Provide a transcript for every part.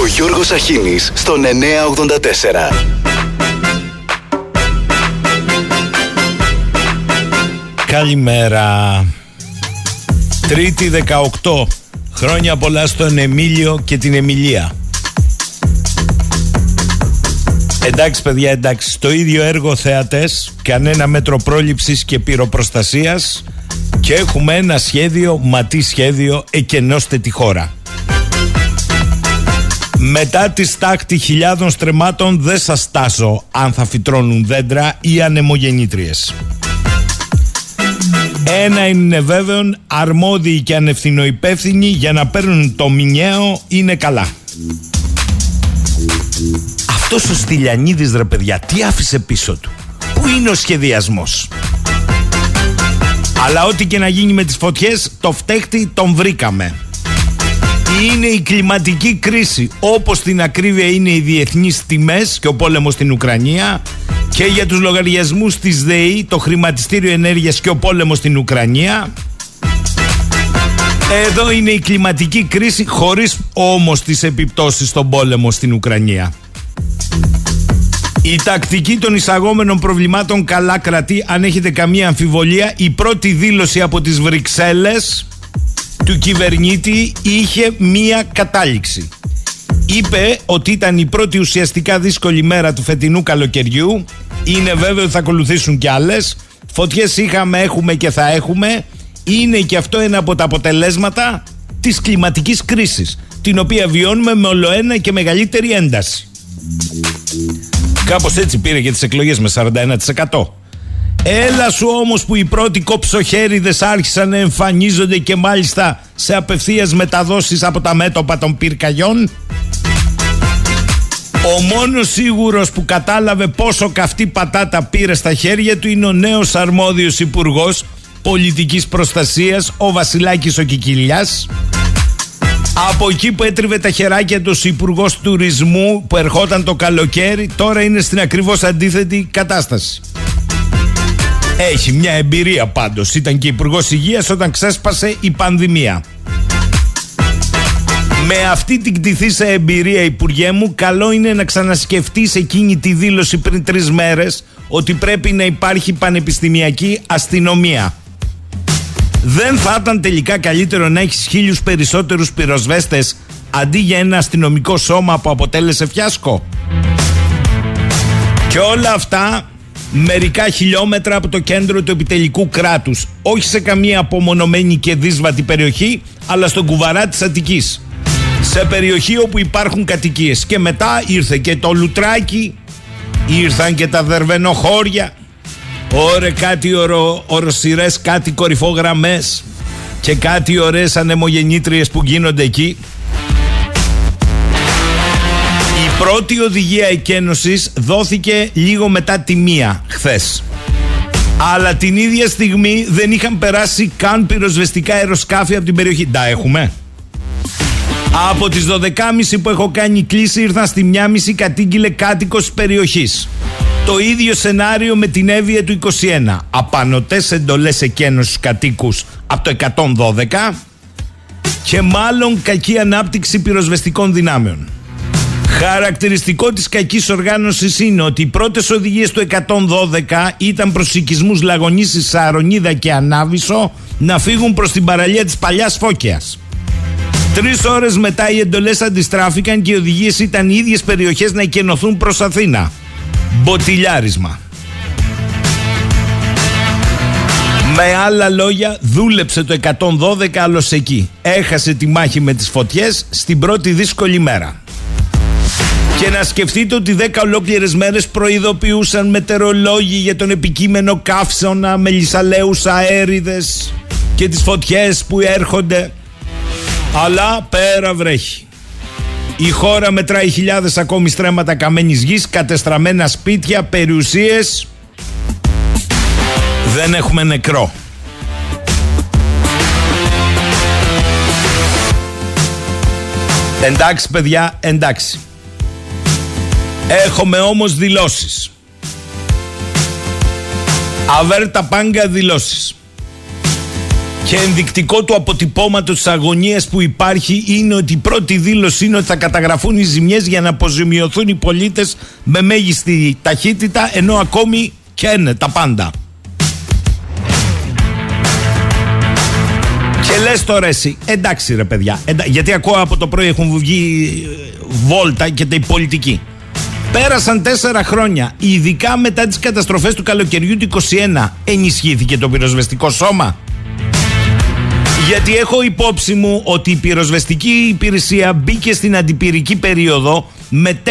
Ο Γιώργος Αχίνης στον 984. Καλημέρα. Τρίτη 18. Χρόνια πολλά στον Εμίλιο και την Εμιλία. Εντάξει παιδιά, εντάξει. Στο ίδιο έργο θεατές, κανένα μέτρο πρόληψης και πυροπροστασίας και έχουμε ένα σχέδιο, ματί σχέδιο, εκενώστε τη χώρα. Μετά τη στάχτη χιλιάδων στρεμάτων δεν σας τάσω αν θα φυτρώνουν δέντρα ή ανεμογεννήτριες. Ένα είναι βέβαιο, αρμόδιοι και ανευθυνοϊπεύθυνοι για να παίρνουν το μηνιαίο είναι καλά. Αυτός ο Στυλιανίδης ρε παιδιά, τι άφησε πίσω του; Πού είναι ο σχεδιασμός; Αλλά ό,τι και να γίνει με τις φωτιές, το φταίχτη τον βρήκαμε. Είναι η κλιματική κρίση, όπως την ακρίβεια είναι οι διεθνείς τιμές και ο πόλεμος στην Ουκρανία και για τους λογαριασμούς της ΔΕΗ, το χρηματιστήριο ενέργειας και ο πόλεμος στην Ουκρανία. Εδώ είναι η κλιματική κρίση χωρίς όμως τις επιπτώσεις στον πόλεμο στην Ουκρανία. Η τακτική των εισαγόμενων προβλημάτων καλά κρατεί αν έχετε καμία αμφιβολία. Η πρώτη δήλωση από τις Βρυξέλλες του κυβερνήτη είχε μία κατάληξη. Είπε ότι ήταν η πρώτη ουσιαστικά δύσκολη μέρα του φετινού καλοκαιριού. Είναι βέβαιο ότι θα ακολουθήσουν κι άλλες. Φωτιές είχαμε, έχουμε και θα έχουμε. Είναι και αυτό ένα από τα αποτελέσματα της κλιματικής κρίσης, την οποία βιώνουμε με ολοένα και μεγαλύτερη ένταση. Κάπως έτσι πήρε και τις εκλογές με 41%. Έλα σου όμως που οι πρώτοι κοψοχέριδες άρχισαν να εμφανίζονται και μάλιστα σε απευθείας μεταδόσεις από τα μέτωπα των πυρκαγιών. Ο μόνος σίγουρος που κατάλαβε πόσο καυτή πατάτα πήρε στα χέρια του είναι ο νέος αρμόδιος υπουργός πολιτικής προστασίας, ο Βασιλάκης ο Κικιλιάς. Από εκεί που έτριβε τα χεράκια του υπουργός τουρισμού που ερχόταν το καλοκαίρι, τώρα είναι στην ακριβώς αντίθετη κατάσταση. Έχει μια εμπειρία πάντως. Ήταν και υπουργός υγείας όταν ξέσπασε η πανδημία. Με αυτή την κτηθήσα εμπειρία, Υπουργέ μου, καλό είναι να ξανασκεφτείς εκείνη τη δήλωση πριν τρεις μέρες ότι πρέπει να υπάρχει πανεπιστημιακή αστυνομία. Δεν θα ήταν τελικά καλύτερο να έχεις χίλιους περισσότερους πυροσβέστες αντί για ένα αστυνομικό σώμα που αποτέλεσε φιάσκο. Και όλα αυτά μερικά χιλιόμετρα από το κέντρο του επιτελικού κράτους. Όχι σε καμία απομονωμένη και δύσβατη περιοχή, αλλά στον κουβαρά της Αττικής. Σε περιοχή όπου υπάρχουν κατοικίες. Και μετά ήρθε και το Λουτράκι, ήρθαν και τα Δερβενοχώρια, Ωρε κάτι ορο, οροσυρές, κάτι κορυφόγραμμές και κάτι ωραίες ανεμογεννήτριες που γίνονται εκεί. Πρώτη οδηγία εκένωσης δόθηκε λίγο μετά τη μία χθες. Αλλά την ίδια στιγμή δεν είχαν περάσει καν πυροσβεστικά αεροσκάφη από την περιοχή. Τα έχουμε. Από τις 12.30 που έχω κάνει κλίση ήρθαν στη 1.30 κατήγγειλε κάτοικος περιοχής. Το ίδιο σενάριο με την Εύβοια του 21. Απανοτές εντολές εκένωσης στους κατοίκους από το 112 και μάλλον κακή ανάπτυξη πυροσβεστικών δυνάμεων. Χαρακτηριστικό της κακής οργάνωσης είναι ότι οι πρώτες οδηγίες του 112 ήταν προς οικισμούς Λαγονίσης, Σαρονίδα και Ανάβησο να φύγουν προς την παραλία της Παλιάς Φώκιας. Τρεις ώρες μετά οι εντολές αντιστράφηκαν και οι οδηγίες ήταν οι ίδιες περιοχές να εκενωθούν προς Αθήνα. Μποτιλιάρισμα. Με άλλα λόγια, δούλεψε το 112 άλλος εκεί. Έχασε τη μάχη με τις φωτιές στην πρώτη δύσκολη μέρα. Και να σκεφτείτε ότι 10 ολόκληρες μέρες προειδοποιούσαν μετερολόγοι για τον επικείμενο καύσωνα, μελισσαλαίου αέριδε και τις φωτιές που έρχονται. Αλλά πέρα βρέχει. Η χώρα μετράει χιλιάδες ακόμη στρέμματα καμένης γης, κατεστραμμένα σπίτια, περιουσίες. Δεν έχουμε νεκρό. Εντάξει παιδιά, εντάξει. Έχουμε όμως δηλώσεις. Αβέρτα πάγκα δηλώσεις. Και ενδεικτικό του αποτυπώματος της αγωνίας που υπάρχει είναι ότι η πρώτη δήλωση είναι ότι θα καταγραφούν οι ζημιές για να αποζημιωθούν οι πολίτες με μέγιστη ταχύτητα, ενώ ακόμη καίνε τα πάντα. Και λες τώρα εσύ, εντάξει ρε παιδιά, γιατί ακούω από το πρωί έχουν βγει ε, βόλτα και τα πολιτικοί. Πέρασαν τέσσερα χρόνια, ειδικά μετά τις καταστροφές του καλοκαιριού του 21, ενισχύθηκε το πυροσβεστικό σώμα. Γιατί έχω υπόψη μου ότι η πυροσβεστική υπηρεσία μπήκε στην αντιπυρική περίοδο με 4.500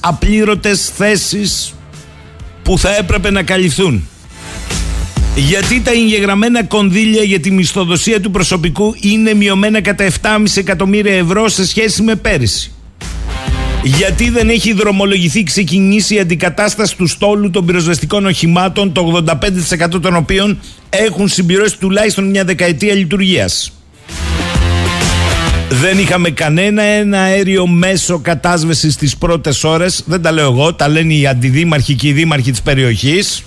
απλήρωτες θέσεις που θα έπρεπε να καλυφθούν. Γιατί τα εγγεγραμμένα κονδύλια για τη μισθοδοσία του προσωπικού είναι μειωμένα κατά 7,5 εκατομμύρια ευρώ σε σχέση με πέρυσι. Γιατί δεν έχει δρομολογηθεί ξεκινήσει η αντικατάσταση του στόλου των πυροσβεστικών οχημάτων, το 85% των οποίων έχουν συμπληρώσει τουλάχιστον μια δεκαετία λειτουργίας. Δεν είχαμε κανένα ένα αέριο μέσο κατάσβεσης στις πρώτες ώρες. Δεν τα λέω εγώ, τα λένε οι αντιδήμαρχοι και οι δήμαρχοι της περιοχής.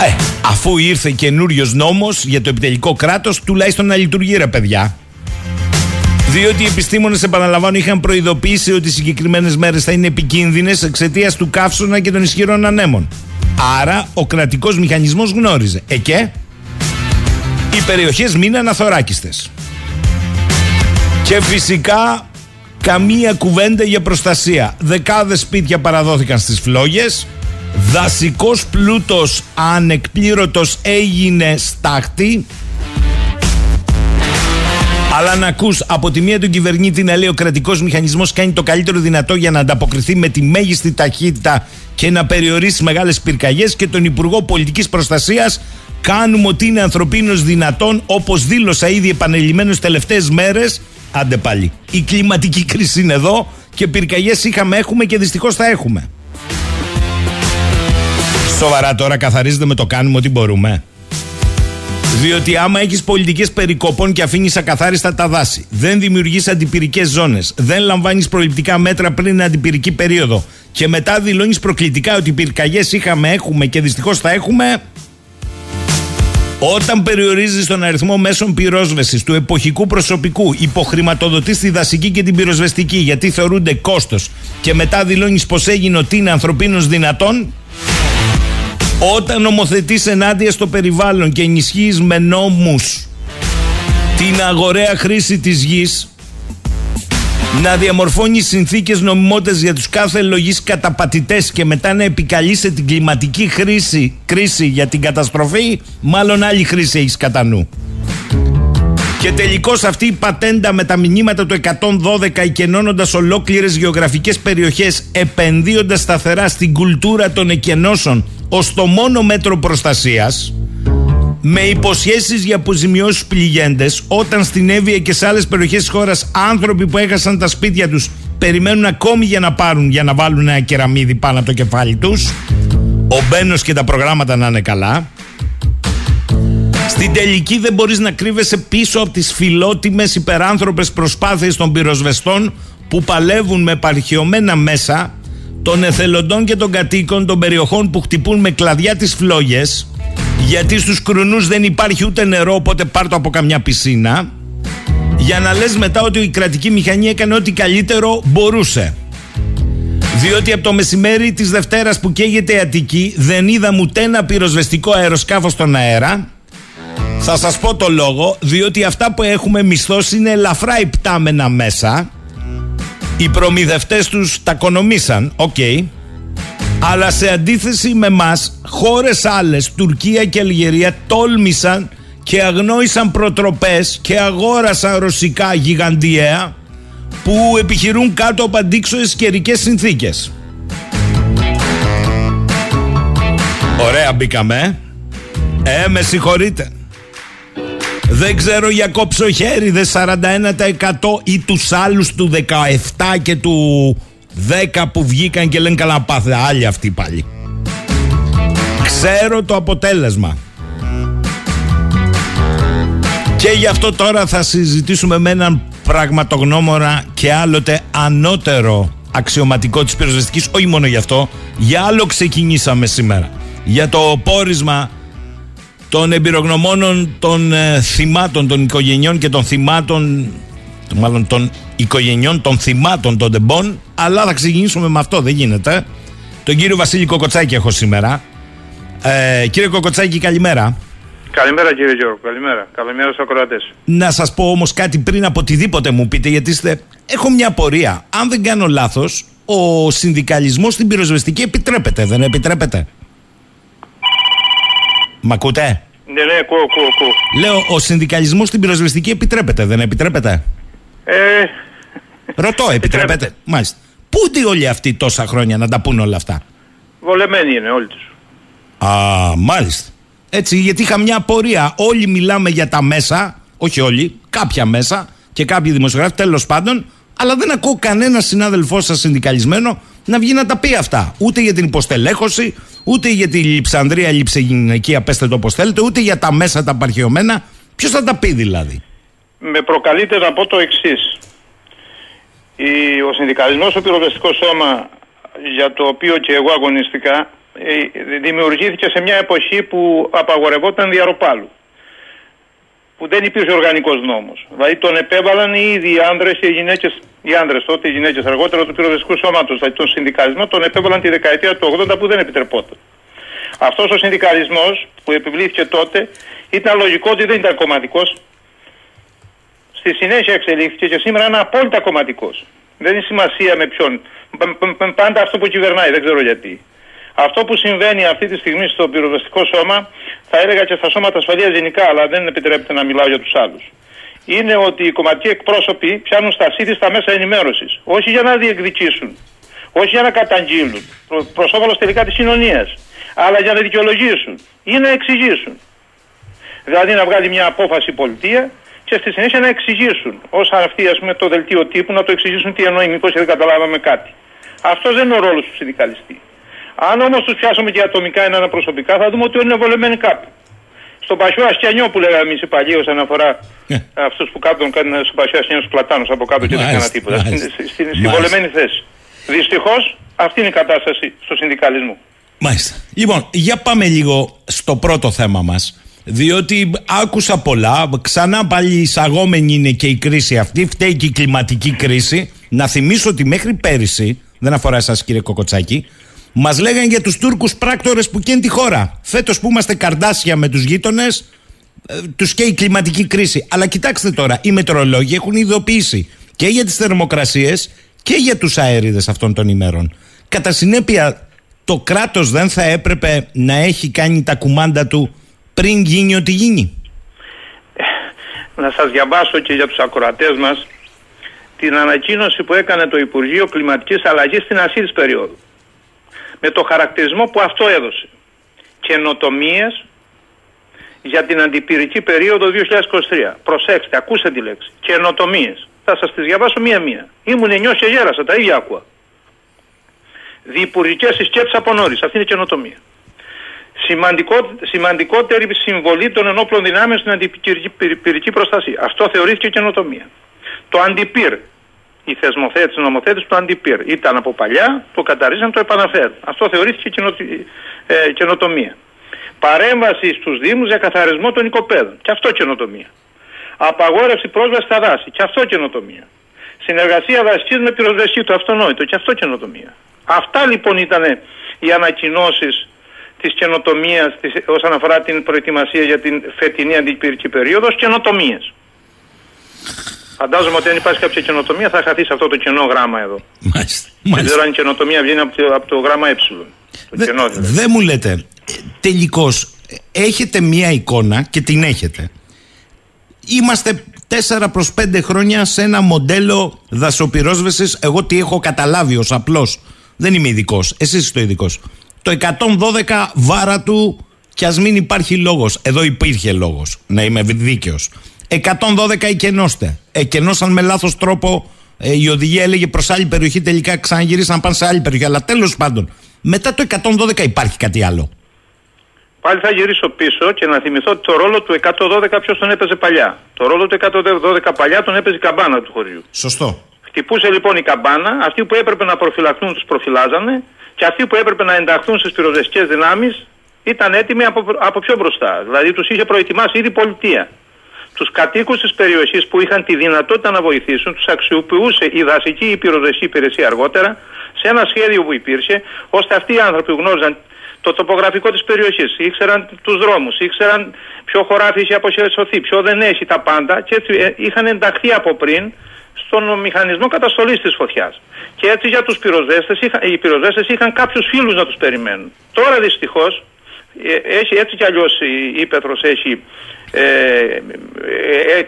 Ε, αφού ήρθε καινούριος νόμος για το επιτελικό κράτος, τουλάχιστον να λειτουργεί ρε παιδιά. Διότι οι επιστήμονες, επαναλαμβάνω, είχαν προειδοποιήσει ότι οι συγκεκριμένες μέρες θα είναι επικίνδυνες εξαιτίας του καύσωνα και των ισχυρών ανέμων. Άρα ο κρατικός μηχανισμός γνώριζε. Ε και; Οι περιοχές μείναν αθωράκιστε. Και φυσικά καμία κουβέντα για προστασία. Δεκάδες σπίτια παραδόθηκαν στις φλόγες. Δασικός πλούτος ανεκπλήρωτος έγινε στάχτη αλλά να ακούς από τη μία τον κυβερνήτη να λέει ο κρατικός μηχανισμός κάνει το καλύτερο δυνατό για να ανταποκριθεί με τη μέγιστη ταχύτητα και να περιορίσει μεγάλες πυρκαγιές και τον Υπουργό Πολιτικής Προστασίας κάνουμε ότι είναι ανθρωπίνω δυνατόν όπως δήλωσα ήδη επανελειμμένω τελευταίες μέρες. Άντε πάλι. Η κλιματική κρίση είναι εδώ και πυρκαγιές είχαμε, έχουμε και δυστυχώς θα έχουμε. Σοβαρά τώρα καθαρίζεται με το κάνουμε ό,τι μπορούμε. Διότι άμα έχεις πολιτικές περικοπών και αφήνεις ακαθάριστα τα δάση, δεν δημιουργείς αντιπυρικές ζώνες, δεν λαμβάνεις προληπτικά μέτρα πριν την αντιπυρική περίοδο και μετά δηλώνεις προκλητικά ότι πυρκαγιές είχαμε, έχουμε και δυστυχώς θα έχουμε. Όταν περιορίζεις τον αριθμό μέσων πυρόσβεσης του εποχικού προσωπικού, υποχρηματοδοτείς τη δασική και την πυροσβεστική γιατί θεωρούνται κόστος και μετά δηλώνεις πως έγινε ότι είναι ανθρωπίνω δυνατόν, όταν νομοθετείς ενάντια στο περιβάλλον και ενισχύεις με νόμους την αγοραία χρήση της γης να διαμορφώνεις συνθήκες νομιμότητας για τους κάθε λογής καταπατητές και μετά να επικαλείσαι την κλιματική χρήση, κρίση για την καταστροφή, μάλλον άλλη χρήση έχεις κατά νου. Και τελικώς αυτή η πατέντα με τα μηνύματα του 112 εκενώνοντα ολόκληρες γεωγραφικές περιοχές, επενδύοντας σταθερά στην κουλτούρα των εκενώσεων ως το μόνο μέτρο προστασίας, με υποσχέσεις για αποζημιώσεις πληγέντες όταν στην Εύβοια και σε άλλες περιοχές της χώρας άνθρωποι που έχασαν τα σπίτια τους περιμένουν ακόμη για να πάρουν για να βάλουν ένα κεραμίδι πάνω από το κεφάλι τους. Ο Μπένος και τα προγράμματα να είναι καλά. Στην τελική δεν μπορείς να κρύβεσαι πίσω από τις φιλότιμες υπεράνθρωπες προσπάθειες των πυροσβεστών που παλεύουν με παρχιωμένα μέσα των εθελοντών και των κατοίκων των περιοχών που χτυπούν με κλαδιά τις φλόγες γιατί στους κρουνούς δεν υπάρχει ούτε νερό οπότε πάρ' το από καμιά πισίνα για να λες μετά ότι η κρατική μηχανή έκανε ό,τι καλύτερο μπορούσε. Διότι από το μεσημέρι της Δευτέρας που καίγεται η Αττική δεν είδαμε ούτε ένα πυροσβεστικό αεροσκάφος στον αέρα θα σας πω το λόγο, διότι αυτά που έχουμε μισθώσει είναι ελαφρά υπτάμενα μέσα. Οι προμηθευτές τους τα κονομήσαν, οκ. Αλλά σε αντίθεση με μας, χώρες άλλες, Τουρκία και Αλγερία, τόλμησαν και αγνόησαν προτροπές και αγόρασαν ρωσικά γιγαντιαία που επιχειρούν κάτω από αντίξωες καιρικές συνθήκες. Ωραία μπήκαμε. Ε, με συγχωρείτε. Δεν ξέρω για κόψω χέρι, δε 41% ή τους άλλους του 17 και του 10 που βγήκαν και λένε καλά πάθε. Άλλοι αυτοί πάλι. Ξέρω το αποτέλεσμα. Και γι' αυτό τώρα θα συζητήσουμε με έναν πραγματογνώμονα και άλλοτε ανώτερο αξιωματικό της πυροσβεστικής, όχι μόνο γι' αυτό, για άλλο ξεκινήσαμε σήμερα. για το πόρισμα των εμπειρογνωμόνων των ε, θυμάτων, των οικογενειών και των θυμάτων, μάλλον των οικογενειών των θυμάτων των τεμπών, αλλά θα ξεκινήσουμε με αυτό, δεν γίνεται. Τον κύριο Βασίλη Κοκοτσάκη έχω σήμερα. Ε, κύριε Κοκοτσάκη, καλημέρα. Καλημέρα κύριε Γιώργο, καλημέρα. Καλημέρα στους ακροατές. Να σας πω όμως κάτι πριν από οτιδήποτε μου πείτε, γιατί είστε... έχω μια απορία. Αν δεν κάνω λάθος, ο συνδικαλισμός στην πυροσβεστική επιτρέπεται, δεν επιτρέπεται; Μ' ακούτε; Ναι, ναι, ακούω, ακούω, ακούω. Λέω, ο συνδικαλισμός στην πυροσβεστική επιτρέπεται, δεν επιτρέπεται; Ε, Ρωτώ, επιτρέπεται. Μάλιστα. Πού είναι όλοι αυτοί τόσα χρόνια να τα πούν όλα αυτά; βολεμένοι είναι όλοι τους. Α, μάλιστα. Έτσι, γιατί είχα μια απορία. Όλοι μιλάμε για τα μέσα, όχι όλοι, κάποια μέσα και κάποιοι δημοσιογράφοι, τέλος πάντων, αλλά δεν ακούω κανένα συνάδελφό σας συνδικαλισμένο να βγει να τα πει αυτά. Ούτε για την υποστελέχωση, ούτε για τη λειψανδρία, λειψεγυναικεία, πέστε το όπως θέλετε, ούτε για τα μέσα τα απαρχαιωμένα. Ποιος θα τα πει δηλαδή; Με προκαλείται να πω το εξής. Ο συνδικαλισμός, ο πυροβεστικός σώμα, για το οποίο και εγώ αγωνιστικά, ε, δημιουργήθηκε σε μια εποχή που απαγορευόταν διαρροπάλου. Που δεν υπήρχε οργανικός νόμος. Δηλαδή τον επέβαλαν οι ίδιοι οι άντρε και οι γυναίκες, οι άντρε τότε, οι γυναίκες αργότερα του πυροβεστικού σώματος. Δηλαδή τον συνδικαλισμό τον επέβαλαν τη δεκαετία του 80 που δεν επιτρεπόταν. Αυτός ο συνδικαλισμός που επιβλήθηκε τότε ήταν λογικό ότι δεν ήταν κομματικός. Στη συνέχεια εξελίχθηκε και σήμερα είναι απόλυτα κομματικός. Δεν έχει σημασία με ποιον. Πάντα αυτό που κυβερνάει, δεν ξέρω γιατί. Αυτό που συμβαίνει αυτή τη στιγμή στο πυροβεστικό σώμα, θα έλεγα και στα σώματα ασφαλείας γενικά, αλλά δεν επιτρέπεται να μιλάω για τους άλλους. Είναι ότι οι κομματικοί εκπρόσωποι πιάνουν στα σύντη στα μέσα ενημέρωσης. Όχι για να διεκδικήσουν, όχι για να καταγγείλουν, προ προς όφελος τελικά της κοινωνίας, αλλά για να δικαιολογήσουν ή να εξηγήσουν. Δηλαδή να βγάλει μια απόφαση η πολιτεία και στη συνέχεια να εξηγήσουν. Όσα αυτή ας πούμε, το δελτίο τύπου να το εξηγήσουν τι εννοεί, μήπως δεν καταλάβαμε κάτι. Αυτός δεν είναι ο ρόλος του συνδικαλιστή. Αν όμως του πιάσουμε και ατομικά έναν προσωπικά, θα δούμε ότι είναι βολεμένοι κάπου. Στον Πασιό Αστιανιό που λέγαμε εμείς οι παλιοί, όσον αφορά Ε. αυτούς που κάτω στον Πασιό Αστιανιό του Πλατάνους από κάτω και δεν Μάλιστα, έκανα τίποτα. Στην, μάλιστα. στην, στην Μάλιστα. βολεμένη θέση. Δυστυχώς αυτή είναι η κατάσταση στο συνδικαλισμό. Μάλιστα. Λοιπόν, για πάμε λίγο στο πρώτο θέμα μας. Διότι άκουσα πολλά, ξανά πάλι εισαγόμενη είναι και η κρίση αυτή, φταίει και η κλιματική κρίση. Να θυμίσω ότι μέχρι πέρυσι, δεν αφορά εσάς κύριε Κοκοτσάκη, μας λέγανε για τους Τούρκους πράκτορες που καίνουν τη χώρα. Φέτος που είμαστε καρδάσια με τους γείτονες, ε, τους καίει η κλιματική κρίση. Αλλά κοιτάξτε τώρα, οι μετρολόγοι έχουν ειδοποιήσει και για τις θερμοκρασίες και για τους αέριδες αυτών των ημέρων. Κατά συνέπεια, το κράτος δεν θα έπρεπε να έχει κάνει τα κουμάντα του πριν γίνει ό,τι γίνει. Να σας διαβάσω και για τους ακροατές μας την ανακοίνωση που έκανε το Υπουργείο Κλιματικής Αλλαγής στην αρχή της περίοδου. Με το χαρακτηρισμό που αυτό έδωσε. Καινοτομίες για την αντιπυρική περίοδο 2023. Προσέξτε, ακούστε τη λέξη. Καινοτομίες. Θα σας τις διαβάσω μία-μία. Ήμουν εννιός και γέρασα, τα ίδια άκουα. Διυπουργικές συσκέψεις από νωρίς. Αυτή είναι η καινοτομία. Σημαντικό, σημαντικότερη συμβολή των ενόπλων δυνάμεων στην αντιπυρική προστασία. Αυτό θεωρήθηκε καινοτομία. Το αντιπυρ, οι θεσμοθέτες, οι νομοθέτες του αντιπυρ ήταν από παλιά, το καταρρίσαν, το επαναφέρουν. Αυτό θεωρήθηκε καινο, ε, καινοτομία. Παρέμβαση στους Δήμους για καθαρισμό των οικοπαίδων. Και αυτό καινοτομία. Απαγόρευση πρόσβαση στα δάση. Και αυτό καινοτομία. Συνεργασία δασική με πυροσβεστική, το αυτονόητο. Και αυτό καινοτομία. Αυτά λοιπόν ήταν οι ανακοινώσεις της καινοτομίας της, όσον αφορά την προετοιμασία για την φετινή αντιπυρική περίοδος, καινοτομίες. Φαντάζομαι ότι αν υπάρχει κάποια καινοτομία θα χαθεί σε αυτό το κενό γράμμα εδώ. Μάλιστα. Δεν ξέρω αν η καινοτομία βγαίνει από το, από το γράμμα ε. Το Δε- κενό δηλαδή. Δεν μου λέτε, τελικώς έχετε μία εικόνα και την έχετε. Είμαστε 4 προς 5 χρόνια σε ένα μοντέλο δασοπυρόσβεσης Εγώ τι έχω καταλάβει ως απλός Δεν είμαι ειδικός. Εσείς είστε ο ειδικός. Το 112 βάρα του κι ας μην υπάρχει λόγος Εδώ υπήρχε λόγος Να είμαι δίκαιος 112 εκενώστε Εκενώσαν με λάθος τρόπο ε, Η οδηγία έλεγε προς άλλη περιοχή Τελικά ξαναγυρίσαν να πάνε σε άλλη περιοχή Αλλά τέλος πάντων Μετά το 112 υπάρχει κάτι άλλο Πάλι θα γυρίσω πίσω και να θυμηθώ ότι το ρόλο του 112 ποιος τον έπαιζε παλιά. Το ρόλο του 112 παλιά τον έπαιζε η καμπάνα του χωριού. Σωστό Χτυπούσε λοιπόν η καμπάνα, αυτοί που έπρεπε να προφυλαχθούν τους προφυλάζανε και αυτοί που έπρεπε να ενταχθούν στις πυροσβεστικέ δυνάμεις ήταν έτοιμοι από, από πιο μπροστά. Δηλαδή τους είχε προετοιμάσει ήδη η πολιτεία. Τους κατοίκους της περιοχής που είχαν τη δυνατότητα να βοηθήσουν, τους αξιοποιούσε η δασική ή η πυροδεσική υπηρεσία αργότερα σε ένα σχέδιο που υπήρχε, ώστε αυτοί οι άνθρωποι γνώριζαν το τοπογραφικό της περιοχής, ήξεραν τους δρόμους, ήξεραν ποιο χωράφι έχει αποχαιρετηθεί, ποιο δεν έχει τα πάντα και έτσι ε, είχαν ενταχθεί από πριν στον μηχανισμό καταστολής της φωτιάς. Και έτσι για τους πυροσβέστες, οι πυροσβέστες είχαν κάποιους φίλους να τους περιμένουν. Τώρα δυστυχώς, ε, έτσι κι αλλιώς η Ήπεθρος έχει ε, ε,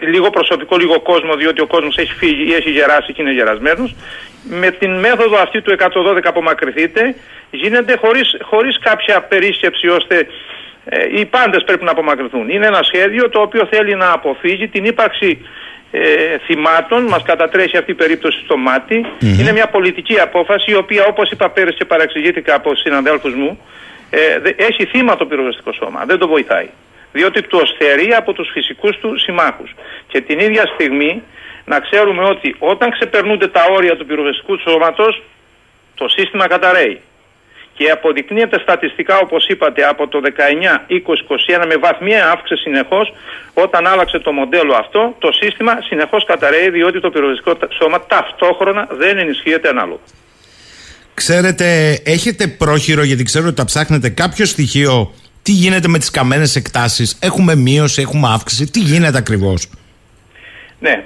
ε, λίγο προσωπικό, λίγο κόσμο, διότι ο κόσμος έχει φύγει ή έχει γεράσει και είναι γερασμένος. Με την μέθοδο αυτή του 112 απομακρυνθείτε, γίνεται χωρίς χωρίς κάποια περίσκεψη ώστε ε, οι πάντες πρέπει να απομακρυνθούν. Είναι ένα σχέδιο το οποίο θέλει να αποφύγει την ύπαρξη ε, θυμάτων, μας κατατρέχει αυτή η περίπτωση στο ματι Είναι μια πολιτική απόφαση η οποία όπως είπα πέρυσι και παραξηγήθηκα από συναδέλφους μου ε, έχει θύμα το πυροσβεστικό σώμα, δεν το βοηθάει. Διότι το στερεί από τους φυσικούς του συμμάχους. Και την ίδια στιγμή να ξέρουμε ότι όταν ξεπερνούνται τα όρια του πυροσβεστικού σώματος το σύστημα καταραίει και αποδεικνύεται στατιστικά όπως είπατε από το 19-20-21 με βαθμία αύξηση συνεχώς όταν άλλαξε το μοντέλο αυτό το σύστημα συνεχώς καταραίει διότι το πυροσβεστικό σώμα ταυτόχρονα δεν ενισχύεται ανάλογα. Ξέρετε, έχετε πρόχειρο γιατί ξέρω ότι τα ψάχνετε κάποιο στοιχείο τι γίνεται με τις καμένες εκτάσεις, έχουμε μείωση, έχουμε αύξηση, τι γίνεται ακριβώς; Ναι,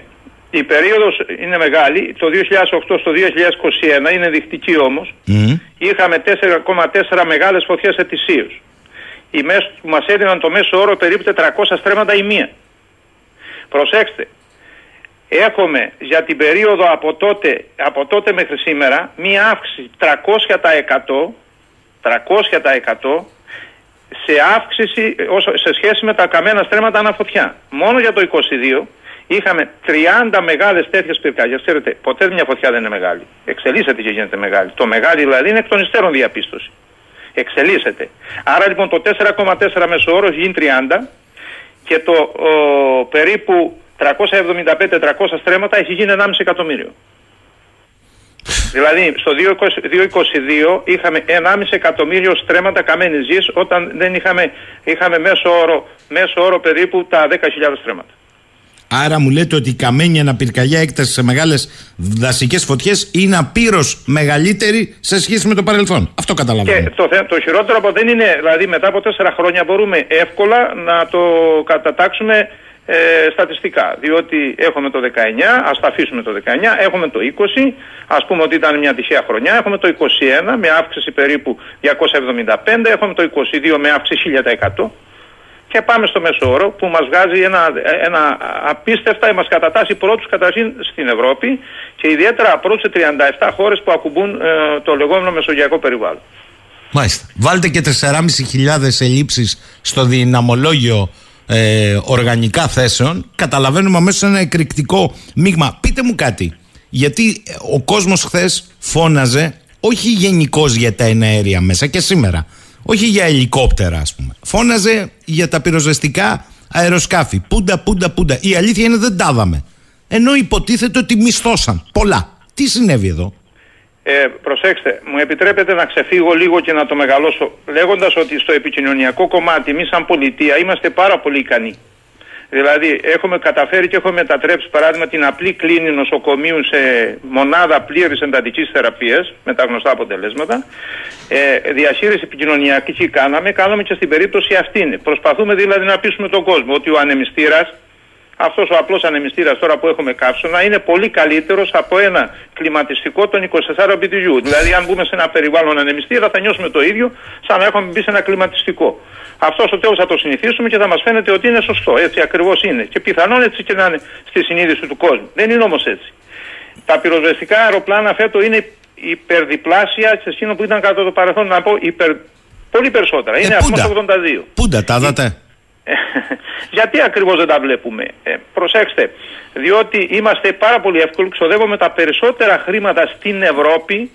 η περίοδος είναι μεγάλη. Το 2008 στο 2021 είναι δεικτική όμως. Είχαμε 4,4 μεγάλες φωτιές ετησίως. Οι μέσο, που μας έδιναν το μέσο όρο περίπου 400 στρέμματα η μία. Προσέξτε, έχουμε για την περίοδο από τότε, από τότε μέχρι σήμερα μία αύξηση 300%, 300% σε αύξηση σε σχέση με τα καμένα στρέμματα αναφωτιά. Μόνο για το 22 Είχαμε 30 μεγάλες τέτοιες πυρκαγιές. Ξέρετε, ποτέ μια φωτιά δεν είναι μεγάλη. Εξελίσσεται και γίνεται μεγάλη. Το μεγάλη δηλαδή είναι εκ των υστέρων διαπίστωση. Εξελίσσεται. Άρα λοιπόν το 4,4 μέσο όρος γίνει 30 και το ο, περίπου 375-400 στρέμματα έχει γίνει 1,5 εκατομμύριο. Δηλαδή στο 2022 είχαμε 1,5 εκατομμύριο στρέμματα καμένης γης όταν δεν είχαμε, είχαμε μέσο, όρο, μέσο όρο περίπου τα 10.000 στρέμματα. Άρα μου λέτε ότι η καμένη αναπηρκαγιά έκταση σε μεγάλες δασικές φωτιές είναι απείρως μεγαλύτερη σε σχέση με το παρελθόν. Αυτό καταλαβαίνω. Και το, το χειρότερο από δεν είναι, δηλαδή μετά από τέσσερα χρόνια μπορούμε εύκολα να το κατατάξουμε ε, στατιστικά. Διότι έχουμε το 19, ας τα αφήσουμε το 19, έχουμε το 20, ας πούμε ότι ήταν μια τυχαία χρονιά, έχουμε το 21 με αύξηση περίπου 275, έχουμε το 22 με αύξηση 1000% και πάμε στο μέσο όρο που μας βγάζει ένα, ένα απίστευτα, μας κατατάσσει πρώτους καταρχήν στην Ευρώπη και ιδιαίτερα πρώτους σε 37 χώρες που ακουμπούν ε, το λεγόμενο μεσογειακό περιβάλλον. Μάλιστα. Βάλτε και 4.500 ελλείψεις στο δυναμολόγιο ε, οργανικά θέσεων. Καταλαβαίνουμε αμέσως ένα εκρηκτικό μείγμα. Πείτε μου κάτι. Γιατί ο κόσμος χθες φώναζε όχι γενικώς για τα εναέρια μέσα και σήμερα όχι για ελικόπτερα, ας πούμε. Φώναζε για τα πυροσβεστικά αεροσκάφη. Πούντα, πούντα, πούντα. Η αλήθεια είναι δεν τα είδαμε. Ενώ υποτίθεται ότι μισθώσαν πολλά. Τι συνέβη εδώ; Ε, προσέξτε, μου επιτρέπετε να ξεφύγω λίγο και να το μεγαλώσω λέγοντας ότι στο επικοινωνιακό κομμάτι εμείς σαν πολιτεία είμαστε πάρα πολύ ικανοί. Δηλαδή, έχουμε καταφέρει και έχουμε μετατρέψει, παράδειγμα, την απλή κλίνη νοσοκομείου σε μονάδα πλήρης εντατικής θεραπείας, με τα γνωστά αποτελέσματα. Ε, διαχείριση επικοινωνιακή κάναμε, κάναμε και στην περίπτωση αυτή. Προσπαθούμε δηλαδή να πείσουμε τον κόσμο ότι ο ανεμιστήρας αυτός ο απλός ανεμιστήρας τώρα που έχουμε κάψωνα είναι πολύ καλύτερος από ένα κλιματιστικό των 24 BTU. Δηλαδή, αν μπούμε σε ένα περιβάλλον ανεμιστήρα, θα νιώσουμε το ίδιο σαν να έχουμε μπει σε ένα κλιματιστικό. Αυτός στο τέλο θα το συνηθίσουμε και θα μας φαίνεται ότι είναι σωστό. Έτσι ακριβώς είναι. Και πιθανόν έτσι και να είναι στη συνείδηση του κόσμου. Δεν είναι όμως έτσι. Τα πυροσβεστικά αεροπλάνα φέτο είναι υπερδιπλάσια σε εκείνο που ήταν κατά το παρελθόν, να πω υπερ... πολύ περισσότερα. Είναι ε, 82. Πούντα, τα δάτε; Γιατί ακριβώς δεν τα βλέπουμε; Ε, προσέξτε, διότι είμαστε πάρα πολύ εύκολοι, ξοδεύουμε τα περισσότερα χρήματα στην Ευρώπη,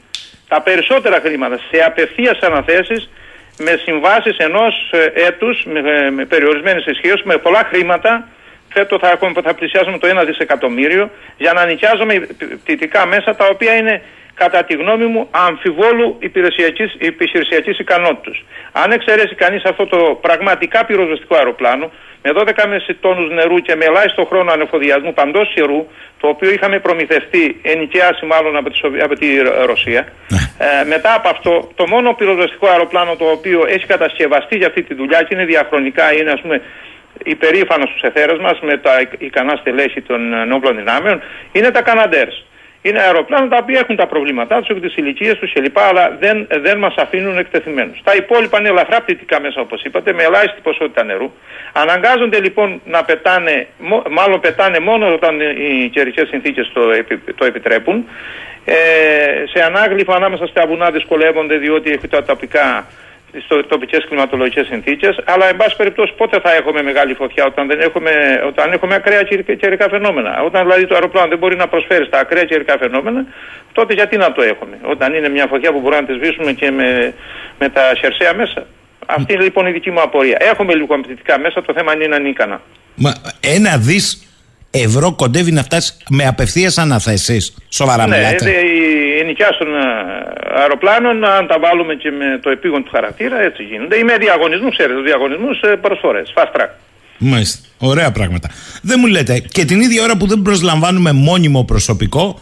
τα περισσότερα χρήματα σε απευθείας αναθέσεις με συμβάσεις ενός ε, έτους, με, με περιορισμένες ισχύως, με πολλά χρήματα. Φέτο θα, θα πλησιάσουμε το 1 δισεκατομμύριο για να νοικιάζουμε πτυτικά μέσα τα οποία είναι κατά τη γνώμη μου, αμφιβόλου υπηρεσιακής, υπηρεσιακής ικανότητας. Αν εξαιρέσει κανείς αυτό το πραγματικά πυροσβεστικό αεροπλάνο, με 12 τόνους νερού και με ελάχιστο χρόνο ανεφοδιασμού παντός καιρού, το οποίο είχαμε προμηθευτεί, ενοικιάσει μάλλον από τη, από τη Ρωσία. Ναι. Ε, μετά από αυτό, το μόνο πυροσβεστικό αεροπλάνο το οποίο έχει κατασκευαστεί για αυτή τη δουλειά και είναι διαχρονικά, είναι ας πούμε υπερήφανος στους εθέρες μας με τα ικανά στελέχη των νόπλων δυνάμεων, είναι τα Καναντέρς. Είναι αεροπλάνα τα οποία έχουν τα προβλήματά τους, έχουν τις ηλικίες τους κλπ. Αλλά δεν, δεν μας αφήνουν εκτεθειμένους. Τα υπόλοιπα είναι ελαφρά πτυτικά μέσα, όπως είπατε, με ελάχιστη ποσότητα νερού. Αναγκάζονται λοιπόν να πετάνε, μάλλον πετάνε μόνο όταν οι καιρικές συνθήκες το, το επιτρέπουν. Ε, σε ανάγλυφο ανάμεσα στα βουνά δυσκολεύονται διότι έχουν τα τοπικά στι τοπικές κλιματολογικές συνθήκες. Αλλά, εν πάση περιπτώσει, πότε θα έχουμε μεγάλη φωτιά, όταν, δεν έχουμε, όταν έχουμε ακραία καιρικά φαινόμενα. Όταν δηλαδή το αεροπλάνο δεν μπορεί να προσφέρει στα ακραία καιρικά φαινόμενα, τότε γιατί να το έχουμε. Όταν είναι μια φωτιά που μπορούμε να τη σβήσουμε και με, με τα χερσαία μέσα. Αυτή είναι λοιπόν η δική μου απορία. Έχουμε λίγο αμπτυτικά μέσα, το θέμα είναι ανίκανα. Μα ένα δις ευρώ κοντεύει να φτάσει με απευθείας αναθέσεις. Σοβαρά ναι, μιλάτε. η ενοικιά των ε, αεροπλάνων, αν τα βάλουμε και με το επίγον του χαρακτήρα, έτσι γίνεται. Ή με διαγωνισμούς, ξέρετε, διαγωνισμούς προσφορές. Fast track. Μάλιστα. Ωραία πράγματα. Δεν μου λέτε, και την ίδια ώρα που δεν προσλαμβάνουμε μόνιμο προσωπικό,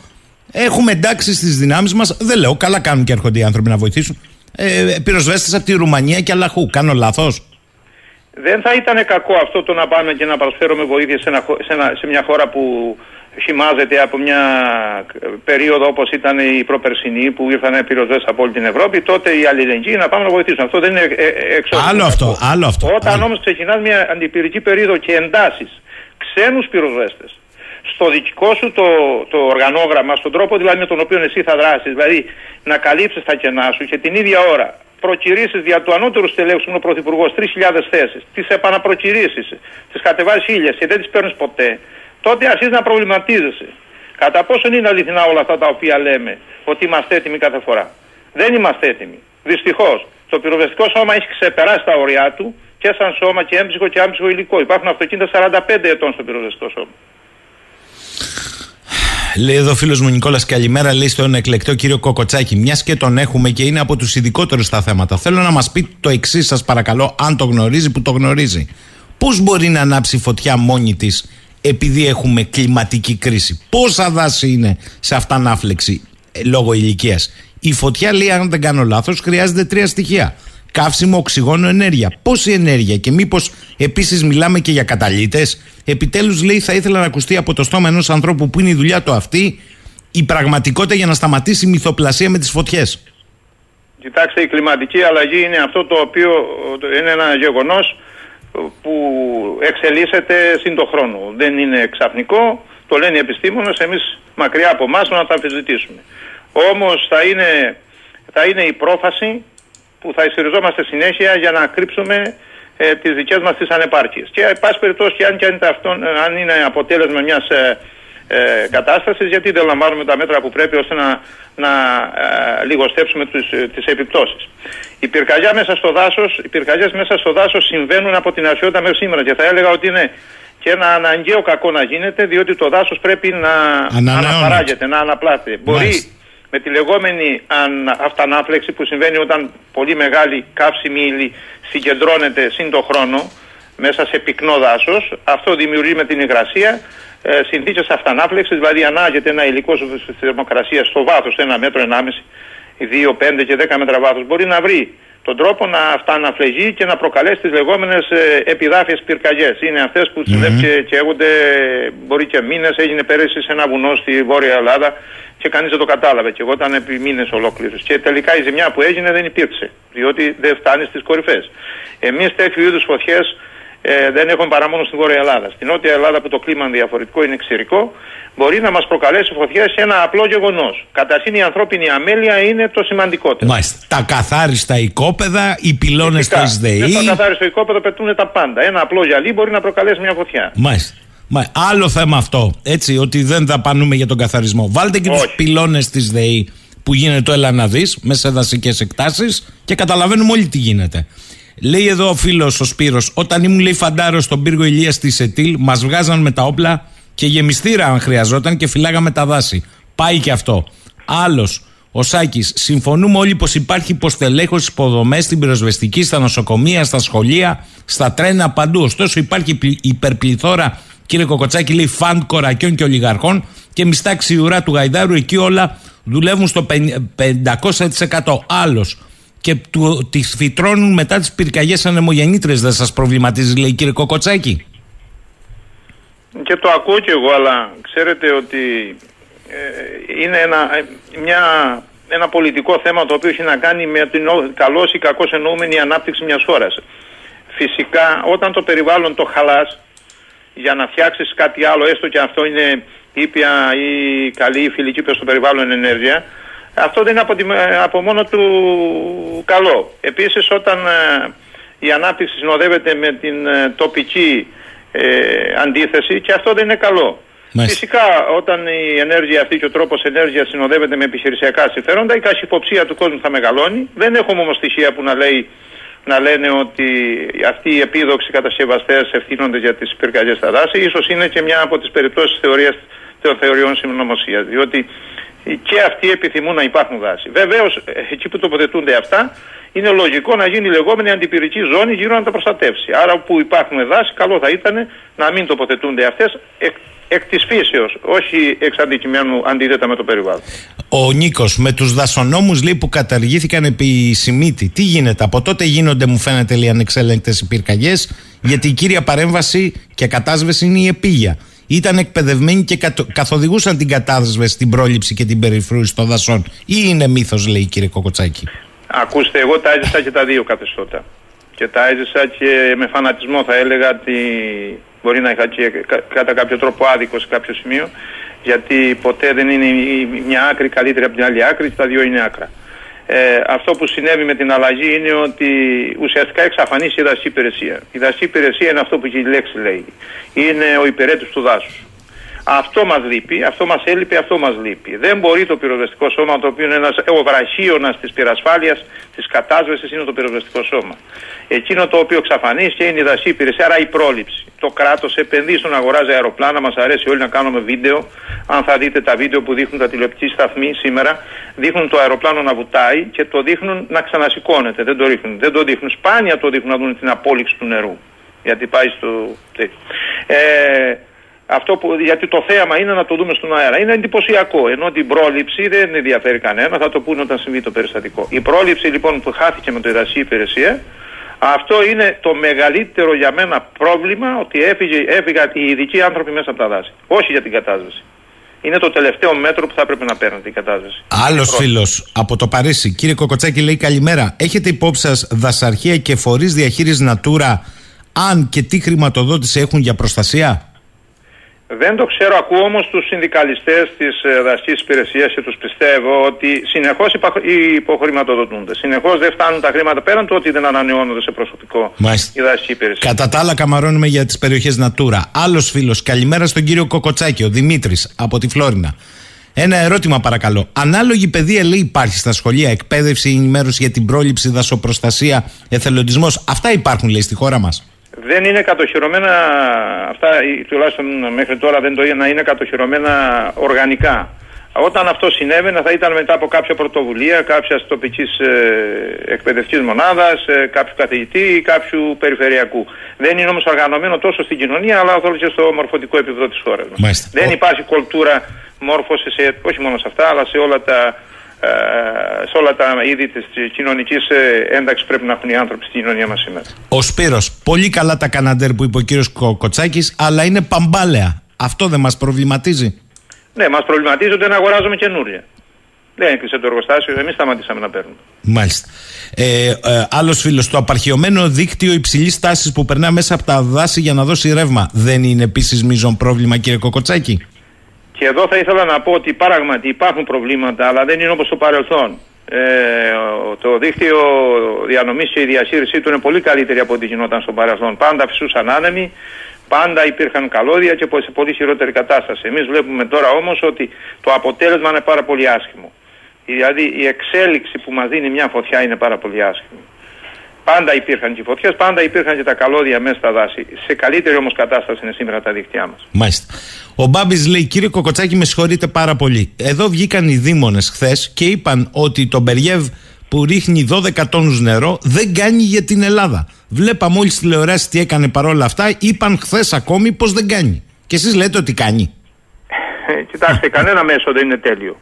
έχουμε εντάξει στις δυνάμεις μας. Δεν λέω, καλά κάνουν και έρχονται οι άνθρωποι να βοηθήσουν. Ε, πυροσβέστες από τη Ρουμανία και Αλλαχού. Κάνω λάθος; Δεν θα ήταν κακό αυτό το να πάμε και να προσφέρουμε βοήθεια σε, ένα, σε, μια χώρα που χυμάζεται από μια περίοδο όπως ήταν η προπερσινή που ήρθαν πυροσβέστε από όλη την Ευρώπη. Τότε οι αλληλεγγύοι να πάμε να βοηθήσουν. Αυτό δεν είναι ε, ε, εξώτερο. Άλλο αυτό. Άλλο αυτό. Όταν όμως ξεκινάς μια αντιπυρική περίοδο και εντάσεις ξένους πυροσβέστες στο δικό σου το, το οργανόγραμμα, στον τρόπο δηλαδή με τον οποίο εσύ θα δράσεις, δηλαδή να καλύψεις τα κενά σου και την ίδια ώρα προκυρήσεις δια του ανώτερου στελέχους είναι ο Πρωθυπουργός 3.000 θέσεις, τις επαναπροκυρήσεις, τις κατεβάζεις χίλιες και δεν τις παίρνεις ποτέ, τότε αρχίζεις να προβληματίζεσαι. Κατά πόσον είναι αληθινά όλα αυτά τα οποία λέμε, ότι είμαστε έτοιμοι κάθε φορά. Δεν είμαστε έτοιμοι. Δυστυχώς. Το πυροβεστικό σώμα έχει ξεπεράσει τα ωριά του και σαν σώμα και έμψυχο και άμψυχο υλικό. Υπάρχουν αυτοκίνητα 45 ετών στο πυροβεστικό σώμα. Λέει εδώ φίλος μου Νικόλας, καλημέρα. Λέει στον εκλεκτό κύριο Κοκοτσάκη. Μιας και τον έχουμε και είναι από τους ειδικότερους στα θέματα. Θέλω να μας πει το εξής, σας παρακαλώ, αν το γνωρίζει, που το γνωρίζει. Πώς μπορεί να ανάψει φωτιά μόνη της επειδή έχουμε κλιματική κρίση; Πόσα δάση είναι σε αυτανάφλεξη ε, λόγω ηλικίας; Η φωτιά, λέει, αν δεν κάνω λάθος, χρειάζεται τρία στοιχεία καύσιμο, οξυγόνο, ενέργεια. Πόση ενέργεια και μήπως επίσης μιλάμε και για καταλήτες. Επιτέλους, λέει, θα ήθελα να ακουστεί από το στόμα ενός ανθρώπου που είναι η δουλειά του αυτή η πραγματικότητα για να σταματήσει η μυθοπλασία με τις φωτιές. Κοιτάξτε, η κλιματική αλλαγή είναι αυτό το οποίο είναι ένα γεγονός που εξελίσσεται σύν το χρόνο. Δεν είναι ξαφνικό, το λένε οι επιστήμονες, εμείς μακριά από εμάς να τα αμφισβητήσουμε. Όμως θα είναι, θα είναι η πρόφαση που θα ισχυριζόμαστε συνέχεια για να κρύψουμε ε, τις δικές μας τις ανεπάρκειες. Και εν πάση περιπτώσει αν, και αν, αυτό, αν είναι αποτέλεσμα μιας ε, ε, κατάστασης γιατί δεν λαμβάνουμε τα μέτρα που πρέπει ώστε να, να ε, λιγοστέψουμε τις, ε, τις επιπτώσεις. Οι πυρκαγιά μέσα στο δάσος, οι πυρκαγιές μέσα στο δάσος συμβαίνουν από την αρχαιότητα μέχρι σήμερα και θα έλεγα ότι είναι και ένα αναγκαίο κακό να γίνεται διότι το δάσος πρέπει να αναπαράγεται, να αναπλάται. Μπορεί με τη λεγόμενη αυτανάφλεξη που συμβαίνει όταν πολύ μεγάλη καύσιμη ύλη συγκεντρώνεται σύν το χρόνο μέσα σε πυκνό δάσος. Αυτό δημιουργεί με την υγρασία ε, συνθήκες αυτανάφλεξη, δηλαδή ανάγεται ένα υλικό στη θερμοκρασίας στο βάθος, ένα μέτρο, ενάμιση, δύο, πέντε και δέκα μέτρα βάθος. Μπορεί να βρει τον τρόπο να αυταναφλεγεί και να προκαλέσει τις λεγόμενες ε, επιδάφιες πυρκαγιές. Είναι αυτές που mm-hmm. και, και μπορεί και μήνες. Έγινε πέρυσι σε ένα βουνό στη Βόρεια Ελλάδα και κανείς δεν το κατάλαβε. Και εγώ ήταν επί μήνες ολόκληρου. Και τελικά η ζημιά που έγινε δεν υπήρξε. Διότι δεν φτάνει στις κορυφές. Εμείς τέτοιου είδους φωτιές ε, δεν έχουμε παρά μόνο στη Βόρεια Ελλάδα. Στην Νότια Ελλάδα που το κλίμα είναι διαφορετικό, είναι εξαιρετικό, μπορεί να μας προκαλέσει φωτιές σε ένα απλό γεγονός. Καταρχήν η ανθρώπινη αμέλεια είναι το σημαντικότερο. Μάλιστα. Τα καθάριστα οικόπεδα, οι πυλώνες τη ΔΕΗ. Τα καθάριστα οικόπεδα πετούν τα πάντα. Ένα απλό γυαλί μπορεί να προκαλέσει μια φωτιά. Μάλιστα. Μα, άλλο θέμα αυτό. Έτσι, ότι δεν δαπανούμε για τον καθαρισμό. Βάλτε και τους πυλώνες της ΔΕΗ που γίνεται το έλα να δεις, μέσα σε δασικέ εκτάσεις και καταλαβαίνουμε όλοι τι γίνεται. Λέει εδώ ο φίλος ο Σπύρος, όταν ήμουν λέει φαντάρος στον πύργο ηλίας της ΕΤΙΛ, μας βγάζαν με τα όπλα και γεμιστήρα αν χρειαζόταν και φυλάγαμε τα δάση. Πάει και αυτό. Άλλος, Ο Σάκης, συμφωνούμε όλοι πως υπάρχει υποστελέχωση υποδομές στην πυροσβεστική, στα νοσοκομεία, στα σχολεία, στα τρένα, παντού. Ωστόσο, υπάρχει υπερπληθώρα, κύριε Κοκοτσάκη, λέει φαντ κορακιών και ολιγαρχών και μιστά ξιουρά του Γαϊδάρου. Εκεί όλα δουλεύουν στο 500%. Άλλος. Και τις φυτρώνουν μετά τις πυρκαγιές ανεμογεννήτρε. Δεν σας προβληματίζει, λέει κύριε Κοκοτσάκη; Και το ακούω κι εγώ, αλλά ξέρετε ότι ε, είναι ένα, ε, μια, ένα πολιτικό θέμα το οποίο έχει να κάνει με την καλώς ή κακώς εννοούμενη ανάπτυξη μιας χώρας. Φυσικά όταν το περιβάλλον το χαλάς για να φτιάξεις κάτι άλλο, έστω και αυτό είναι ήπια ή καλή ή φιλική προς το περιβάλλον ενέργεια, αυτό δεν είναι από, από μόνο του καλό. Επίσης όταν ε, η ανάπτυξη συνοδεύεται με την τοπική αντίθεση και αυτό δεν είναι καλό. Φυσικά, όταν η ενέργεια αυτή και ο τρόπος ενέργειας συνοδεύεται με επιχειρησιακά συμφέροντα, η κασυποψία του κόσμου θα μεγαλώνει. Δεν έχουμε όμως στοιχεία που να, λέει, να λένε ότι αυτοί οι επίδοξοι κατασκευαστές ευθύνονται για τις πυρκαγιές στα δάση. σω είναι και μια από τις περιπτώσεις των θεωριών συνωμοσία. Διότι και αυτοί επιθυμούν να υπάρχουν δάση. Βεβαίως, εκεί που τοποθετούνται αυτά, είναι λογικό να γίνει η λεγόμενη αντιπυρική ζώνη γύρω να τα προστατεύσει. Άρα, που υπάρχουν δάση, καλό θα ήταν να μην τοποθετούνται αυτές εκ της φύσεως, όχι εξ αντικειμένου αντίθετα με το περιβάλλον. Ο Νίκος, με τους δασονόμους λέει, που καταργήθηκαν επί Σιμίτη, τι γίνεται, από τότε γίνονται μου φαίνεται λέει ανεξέλεγκτες πυρκαγιές, γιατί η κύρια παρέμβαση και κατάσβεση είναι η επίγεια. Ήταν εκπαιδευμένοι και καθοδηγούσαν την κατάσβεση, την πρόληψη και την περιφρούρηση των δασών. Ή είναι μύθος λέει κύριε Κοκοτσάκη; Ακούστε, εγώ τα έζησα και τα δύο καθεστώτα. Και τα έζησα και με φανατισμό θα έλεγα ότι Μπορεί να είχα και κατά κάποιο τρόπο άδικο σε κάποιο σημείο, γιατί ποτέ δεν είναι μια άκρη καλύτερη από την άλλη άκρη και τα δύο είναι άκρα. Ε, αυτό που συνέβη με την αλλαγή είναι ότι ουσιαστικά εξαφανίσει η δασή υπηρεσία. Η δασή υπηρεσία είναι αυτό που η λέξη λέει. Είναι ο υπηρέτης του δάσους. Αυτό μας λείπει, αυτό μας έλειπε, αυτό μας λείπει. Δεν μπορεί το πυροσβεστικό σώμα, το οποίο είναι ένας βραχίωνα της πυρασφάλειας, της κατάσβεσης, είναι το πυροσβεστικό σώμα. Εκείνο το οποίο εξαφανίστηκε είναι η δασή υπηρεσία, άρα η πρόληψη. Το κράτος επενδύει στον αγοράζει αεροπλάνα, μας αρέσει όλοι να κάνουμε βίντεο. Αν θα δείτε τα βίντεο που δείχνουν τα τηλεοπτική σταθμή σήμερα, δείχνουν το αεροπλάνο να βουτάει και το δείχνουν να ξανασηκώνεται. Δεν το, ρίχνουν. Δεν το δείχνουν. Σπάνια το δείχνουν να δουν την απόλυξη του νερού. Γιατί πάει στο. Ε, αυτό που, γιατί το θέαμα είναι να το δούμε στον αέρα. Είναι εντυπωσιακό. Ενώ την πρόληψη δεν ενδιαφέρει κανένα, θα το πούνε όταν συμβεί το περιστατικό. Η πρόληψη λοιπόν που χάθηκε με το εδασί υπηρεσία, αυτό είναι το μεγαλύτερο για μένα πρόβλημα ότι έφυγε, έφυγαν οι ειδικοί άνθρωποι μέσα από τα δάση. Όχι για την κατάσταση. Είναι το τελευταίο μέτρο που θα έπρεπε να παίρνετε η κατάσταση. Άλλος φίλος από το Παρίσι, κύριε Κοκοτσάκη, λέει καλημέρα. Έχετε υπόψη σας δασαρχεία και φορείς διαχείρισης Natura, αν και τι χρηματοδότηση έχουν για προστασία; Δεν το ξέρω, ακούω όμως τους συνδικαλιστές της ε, δασικής υπηρεσίας και τους πιστεύω ότι συνεχώς υποχρηματοδοτούνται. Συνεχώς δεν φτάνουν τα χρήματα πέραν του ότι δεν ανανεώνονται σε προσωπικό Μάλιστα. η δασική υπηρεσία. Κατά τα άλλα, καμαρώνουμε για τις περιοχές Natura. Άλλος φίλος, καλημέρα στον κύριο Κοκοτσάκη, ο Δημήτρης από τη Φλόρινα. Ένα ερώτημα παρακαλώ. Ανάλογη παιδεία λέει υπάρχει στα σχολεία, εκπαίδευση, ενημέρωση για την πρόληψη, δασοπροστασία, εθελοντισμός. Αυτά υπάρχουν λέει στη χώρα μας δεν είναι κατοχυρωμένα αυτά, τουλάχιστον μέχρι τώρα δεν το είναι να είναι κατοχυρωμένα οργανικά. Όταν αυτό συνέβαινε θα ήταν μετά από κάποια πρωτοβουλία κάποιας τοπικής ε, εκπαιδευτικής μονάδας, ε, κάποιου καθηγητή ή κάποιου περιφερειακού. Δεν είναι όμως οργανωμένο τόσο στην κοινωνία αλλά και στο μορφωτικό επίπεδο της χώρας μας. Δεν υπάρχει κουλτούρα μόρφωσης, όχι μόνο σε αυτά, αλλά σε όλα τα ε, σε όλα τα είδη της κοινωνικής ε, ένταξης πρέπει να έχουν οι άνθρωποι στην κοινωνία μας σήμερα. Ο Σπύρος, πολύ καλά τα καναντέρ που είπε ο κύριος Κοτσάκης, αλλά είναι παμπάλαια. Αυτό δεν μας προβληματίζει. Ναι, μας προβληματίζει ότι δεν αγοράζουμε καινούρια. Δεν έκλεισε το εργοστάσιο, εμείς σταματήσαμε να παίρνουμε. Μάλιστα. Ε, ε, Άλλος φίλος, το απαρχαιωμένο δίκτυο υψηλής τάσης που περνά μέσα από τα δάση για να δώσει ρεύμα δεν είναι επίσης μείζον πρόβλημα, κύριε Κοκοτσάκη; Και εδώ θα ήθελα να πω ότι πράγματι υπάρχουν προβλήματα, αλλά δεν είναι όπως το παρελθόν. Ε, το δίκτυο διανομής και η διαχείρισή του είναι πολύ καλύτερη από ό,τι γινόταν στο παρελθόν. Πάντα φυσούσαν άνεμοι, πάντα υπήρχαν καλώδια και σε πολύ χειρότερη κατάσταση. Εμείς βλέπουμε τώρα όμως ότι το αποτέλεσμα είναι πάρα πολύ άσχημο. Δηλαδή η εξέλιξη που μας δίνει μια φωτιά είναι πάρα πολύ άσχημη. Πάντα υπήρχαν και φωτιές, πάντα υπήρχαν και τα καλώδια μέσα στα δάση. Σε καλύτερη όμως κατάσταση είναι σήμερα τα δίκτυά μας. Μάλιστα. Ο Μπάμπης λέει: Κύριε Κοκοτσάκη, με συγχωρείτε πάρα πολύ. Εδώ βγήκαν οι δήμονες χθες και είπαν ότι το Μπεριέβ που ρίχνει 12 τόνους νερό δεν κάνει για την Ελλάδα. Βλέπαμε όλη τηλεοράσει τι έκανε παρόλα αυτά. Είπαν χθες ακόμη πως δεν κάνει. Και εσείς λέτε ότι κάνει. Ε, κοιτάξτε, κανένα μέσο δεν είναι τέλειο.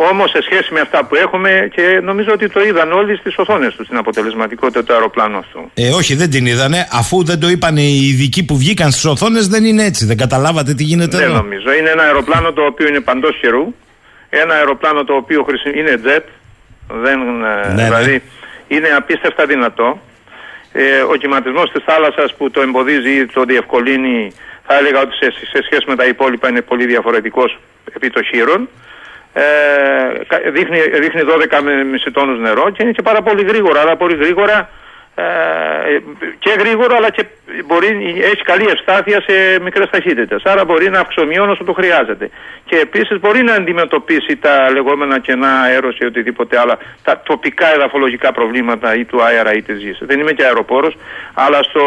Όμως σε σχέση με αυτά που έχουμε και νομίζω ότι το είδαν όλοι στις οθόνες τους την αποτελεσματικότητα του αεροπλάνου αυτού. Ε, όχι, δεν την είδανε. Αφού δεν το είπαν οι ειδικοί που βγήκαν στις οθόνες, δεν είναι έτσι. Δεν καταλάβατε τι γίνεται δεν εδώ; νομίζω. Είναι ένα αεροπλάνο το οποίο είναι παντός χερού. Ένα αεροπλάνο το οποίο είναι jet. Δεν, ε, Ναι, δηλαδή είναι απίστευτα δυνατό. Ε, ο κυματισμός της θάλασσας που το εμποδίζει ή το διευκολύνει, θα έλεγα ότι σε, σε σχέση με τα υπόλοιπα είναι πολύ διαφορετικός επί των χείρων. Ε, κα- δείχνει, δείχνει 12 με μισή τόνους νερό και είναι και πάρα πολύ γρήγορα. Αλλά πολύ γρήγορα ε, και γρήγορο αλλά και μπορεί, έχει καλή ευστάθεια σε μικρές ταχύτητες. Άρα μπορεί να αυξομειώνει όσο το χρειάζεται. Και επίσης μπορεί να αντιμετωπίσει τα λεγόμενα κενά αέρος ή οτιδήποτε άλλα, τα τοπικά εδαφολογικά προβλήματα ή του αέρα ή της γης. Δεν είμαι και αεροπόρος, αλλά στο,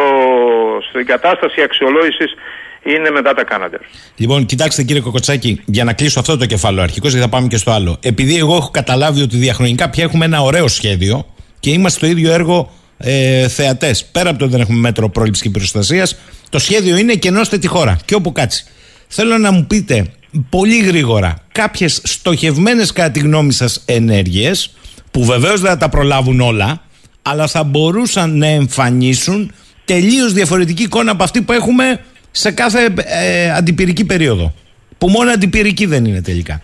στην κατάσταση αξιολόγησης είναι μετά τα Κάναντερ. Λοιπόν, κοιτάξτε κύριε Κοκοτσάκη, για να κλείσω αυτό το κεφάλαιο αρχικώς και θα πάμε και στο άλλο. Επειδή εγώ έχω καταλάβει ότι διαχρονικά πια έχουμε ένα ωραίο σχέδιο και είμαστε στο ίδιο έργο ε, θεατές. Πέρα από το ότι δεν έχουμε μέτρο πρόληψης και προστασίας, το σχέδιο είναι και ενώστε τη χώρα και όπου κάτσει. Θέλω να μου πείτε πολύ γρήγορα κάποιες στοχευμένες κατά τη γνώμη σας ενέργειες που βεβαίως δεν θα τα προλάβουν όλα, αλλά θα μπορούσαν να εμφανίσουν τελείως διαφορετική εικόνα από αυτή που έχουμε σε κάθε ε, αντιπυρική περίοδο. Που μόνο αντιπυρική δεν είναι τελικά.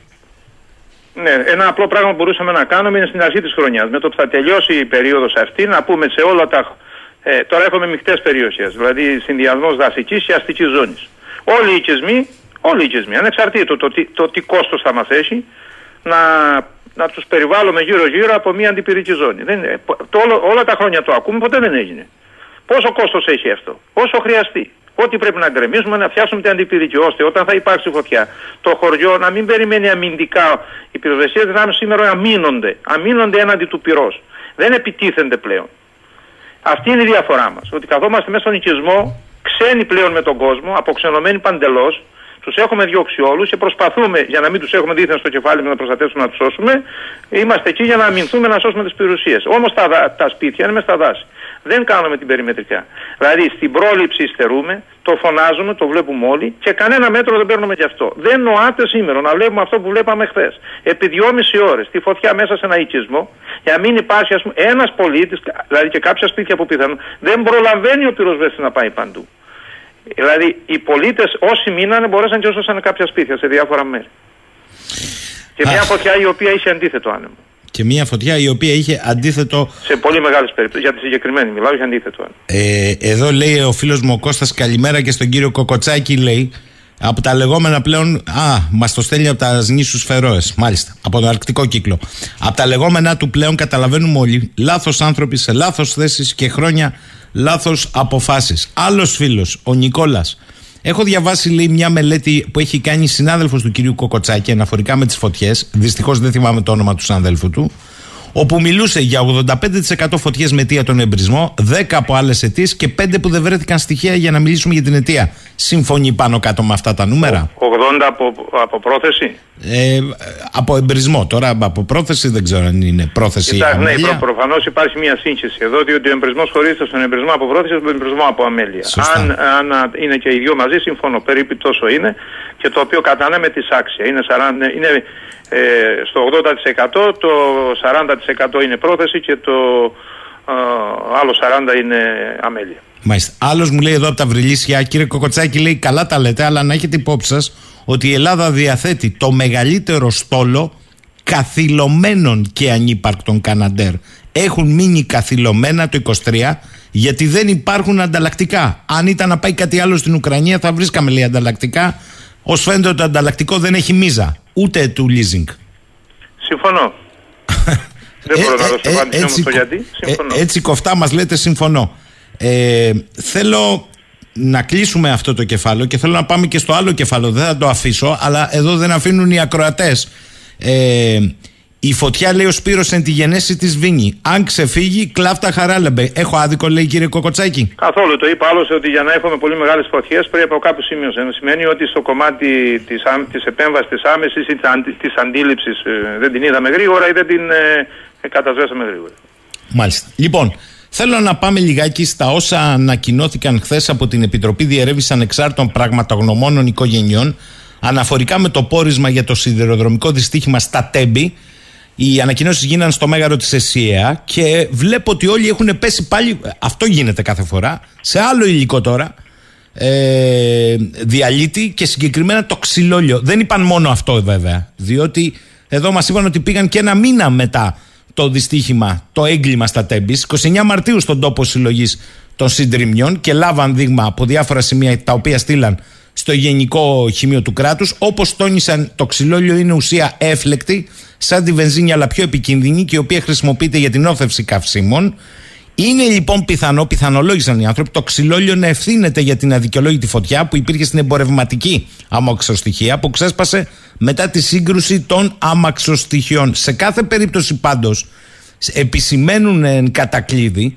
Ναι, ένα απλό πράγμα που μπορούσαμε να κάνουμε είναι στην αρχή της χρονιάς. Με το που θα τελειώσει η περίοδος αυτή, να πούμε σε όλα τα. Ε, τώρα έχουμε μεικτές περιοχές, δηλαδή συνδυασμός δασικής και αστικής ζώνης. Όλοι οι οικισμοί, όλοι οι οικισμοί, ανεξαρτήτως το, τι- το τι κόστος θα μας έχει, να, να τους περιβάλλουμε γύρω-γύρω από μια αντιπυρική ζώνη. Δεν, είναι- το, όλο- όλα τα χρόνια το ακούμε, ποτέ δεν έγινε. Πόσο κόστος έχει αυτό, όσο χρειαστεί. Ό,τι πρέπει να γκρεμίσουμε, να φτιάξουμε την αντιπυρική, ώστε όταν θα υπάρξει φωτιά, το χωριό να μην περιμένει αμυντικά. Οι πυροσβεστικέ δυνάμεις σήμερα αμήνονται. Αμήνονται έναντι του πυρός. Δεν επιτίθενται πλέον. Αυτή είναι η διαφορά μας. Ότι καθόμαστε μέσα στον οικισμό, ξένοι πλέον με τον κόσμο, αποξενωμένοι παντελώς, τους έχουμε διώξει όλους και προσπαθούμε, για να μην τους έχουμε δίθεν στο κεφάλι μας να προστατεύσουμε, να τους σώσουμε, είμαστε εκεί για να αμυνθούμε να σώσουμε τις περιουσίε. Όμως τα, δα- τα σπίτια είναι μες στα δάση. Δεν κάνουμε την περιμετρικά. Δηλαδή στην πρόληψη υστερούμε, το φωνάζουμε, το βλέπουμε όλοι και κανένα μέτρο δεν παίρνουμε γι' αυτό. Δεν νοάται σήμερα να βλέπουμε αυτό που βλέπαμε χθες. Επί δυόμιση ώρες τη φωτιά μέσα σε ένα οικισμό, για να μην υπάρχει ας πούμε, ένας πολίτης, δηλαδή και κάποια σπίτια που πιθανόν, δεν προλαβαίνει ο πυροσβέστη να πάει παντού. Δηλαδή οι πολίτες όσοι μείνανε μπορέσαν και έσωσαν κάποια σπίτια σε διάφορα μέρη. Και μια Αχ. φωτιά η οποία είχε αντίθετο άνεμο. Και μια φωτιά η οποία είχε αντίθετο. Σε πολύ μεγάλες περιπτώσεις. Για τη συγκεκριμένη μιλάω, είχε αντίθετο άνεμο. Ε, εδώ λέει ο φίλος μου ο Κώστας καλημέρα και στον κύριο Κοκοτσάκη λέει. Από τα λεγόμενα πλέον. Α, μας το στέλνει από τα νήσους Φερόες. Μάλιστα. Από τον αρκτικό κύκλο. Από τα λεγόμενα του πλέον καταλαβαίνουμε όλοι. Λάθος άνθρωποι σε λάθος θέσεις και χρόνια λάθος αποφάσεις. Άλλος φίλος, ο Νικόλας. Έχω διαβάσει, λέει, μια μελέτη που έχει κάνει συνάδελφος του κυρίου Κοκοτσάκη αναφορικά με τις φωτιές. Δυστυχώς δεν θυμάμαι το όνομα του συναδέλφου του. Όπου μιλούσε για 85% φωτιές με αιτία τον εμπρισμό, 10 από άλλες αιτίες και 5 που δεν βρέθηκαν στοιχεία για να μιλήσουμε για την αιτία. Συμφωνεί πάνω κάτω με αυτά τα νούμερα; 80 από, από πρόθεση. Ε, από εμπρισμό. Τώρα από πρόθεση δεν ξέρω αν είναι πρόθεση ή Κοιτάξτε, ναι, αμέλεια. προ, προφανώς υπάρχει μια σύγχυση εδώ, διότι ο εμπρισμός χωρίζεται στον εμπρισμό από πρόθεση και στον εμπρισμό από αμέλεια. Σωστά. Αν, αν α, είναι και οι δύο μαζί, συμφωνώ. Περίπου τόσο είναι και το οποίο κατανέμε τη άξια. Είναι, 40, είναι ε, στο 80% το 40% είναι πρόθεση και το α, άλλο 40% είναι αμέλεια. Μάλιστα. Άλλος μου λέει εδώ από τα Βρυλίσια, κύριε Κοκοτσάκη, λέει: Καλά τα λέτε, αλλά να έχετε υπόψη σας ότι η Ελλάδα διαθέτει το μεγαλύτερο στόλο καθυλωμένων και ανύπαρκτων Καναντέρ. Έχουν μείνει καθυλωμένα το 23 γιατί δεν υπάρχουν ανταλλακτικά. Αν ήταν να πάει κάτι άλλο στην Ουκρανία, θα βρίσκαμε λέει ανταλλακτικά. Ω φαίνεται ότι το ανταλλακτικό δεν έχει μίζα, ούτε του leasing. Συμφωνώ. Δεν μπορώ να δώσω ε, απάντηση όμως έτσι, το γιατί. ε, Συμφωνώ. έτσι κοφτά μας λέτε συμφωνώ. Ε, θέλω να κλείσουμε αυτό το κεφάλαιο και θέλω να πάμε και στο άλλο κεφάλαιο. Δεν θα το αφήσω, αλλά εδώ δεν αφήνουν οι ακροατές. Ε, Η φωτιά, λέει ο Σπύρος, εν τη γενέση της Βίνη. Αν ξεφύγει, κλάφτα χαράλεμπε. Έχω άδικο, λέει κύριε Κοκοτσάκη. Καθόλου. Το είπα άλλωστε ότι για να έχουμε πολύ μεγάλες φωτιές πρέπει από κάποιο σημείο. Σημαίνει ότι στο κομμάτι της της επέμβασης της άμεσης ή της αντίληψης ε, δεν την είδαμε γρήγορα ή δεν την ε, ε κατασβέσαμε γρήγορα. Μάλιστα. Λοιπόν, Θέλω να πάμε λιγάκι στα όσα ανακοινώθηκαν χθες από την Επιτροπή Διερεύνησης Ανεξάρτητων Πραγματογνωμόνων Οικογενειών αναφορικά με το πόρισμα για το σιδηροδρομικό δυστύχημα στα Τέμπη. Οι ανακοινώσεις γίνανε στο μέγαρο της ΕΣΥΑ και βλέπω ότι όλοι έχουν πέσει πάλι. Αυτό γίνεται κάθε φορά. Σε άλλο υλικό τώρα. Ε, διαλύτη και συγκεκριμένα το ξυλόλιο. Δεν είπαν μόνο αυτό βέβαια. Διότι εδώ μας είπαν ότι πήγαν και ένα μήνα μετά το δυστύχημα, το έγκλημα στα Τέμπης. 29 Μαρτίου στον τόπο συλλογής των συντριμιών και λάβαν δείγμα από διάφορα σημεία τα οποία στείλαν στο Γενικό Χημείο του Κράτους. Όπως τόνισαν, το ξυλόλιο είναι ουσία έφλεκτη, σαν τη βενζίνη, αλλά πιο επικίνδυνη και η οποία χρησιμοποιείται για την όθευση καυσίμων. Είναι λοιπόν πιθανό, πιθανολόγησαν οι άνθρωποι, το ξυλόλιο να ευθύνεται για την αδικαιολόγητη φωτιά που υπήρχε στην εμπορευματική αμαξοστοιχεία που ξέσπασε μετά τη σύγκρουση των αμαξοστοιχειών. Σε κάθε περίπτωση πάντως επισημαίνουν εν κατακλείδη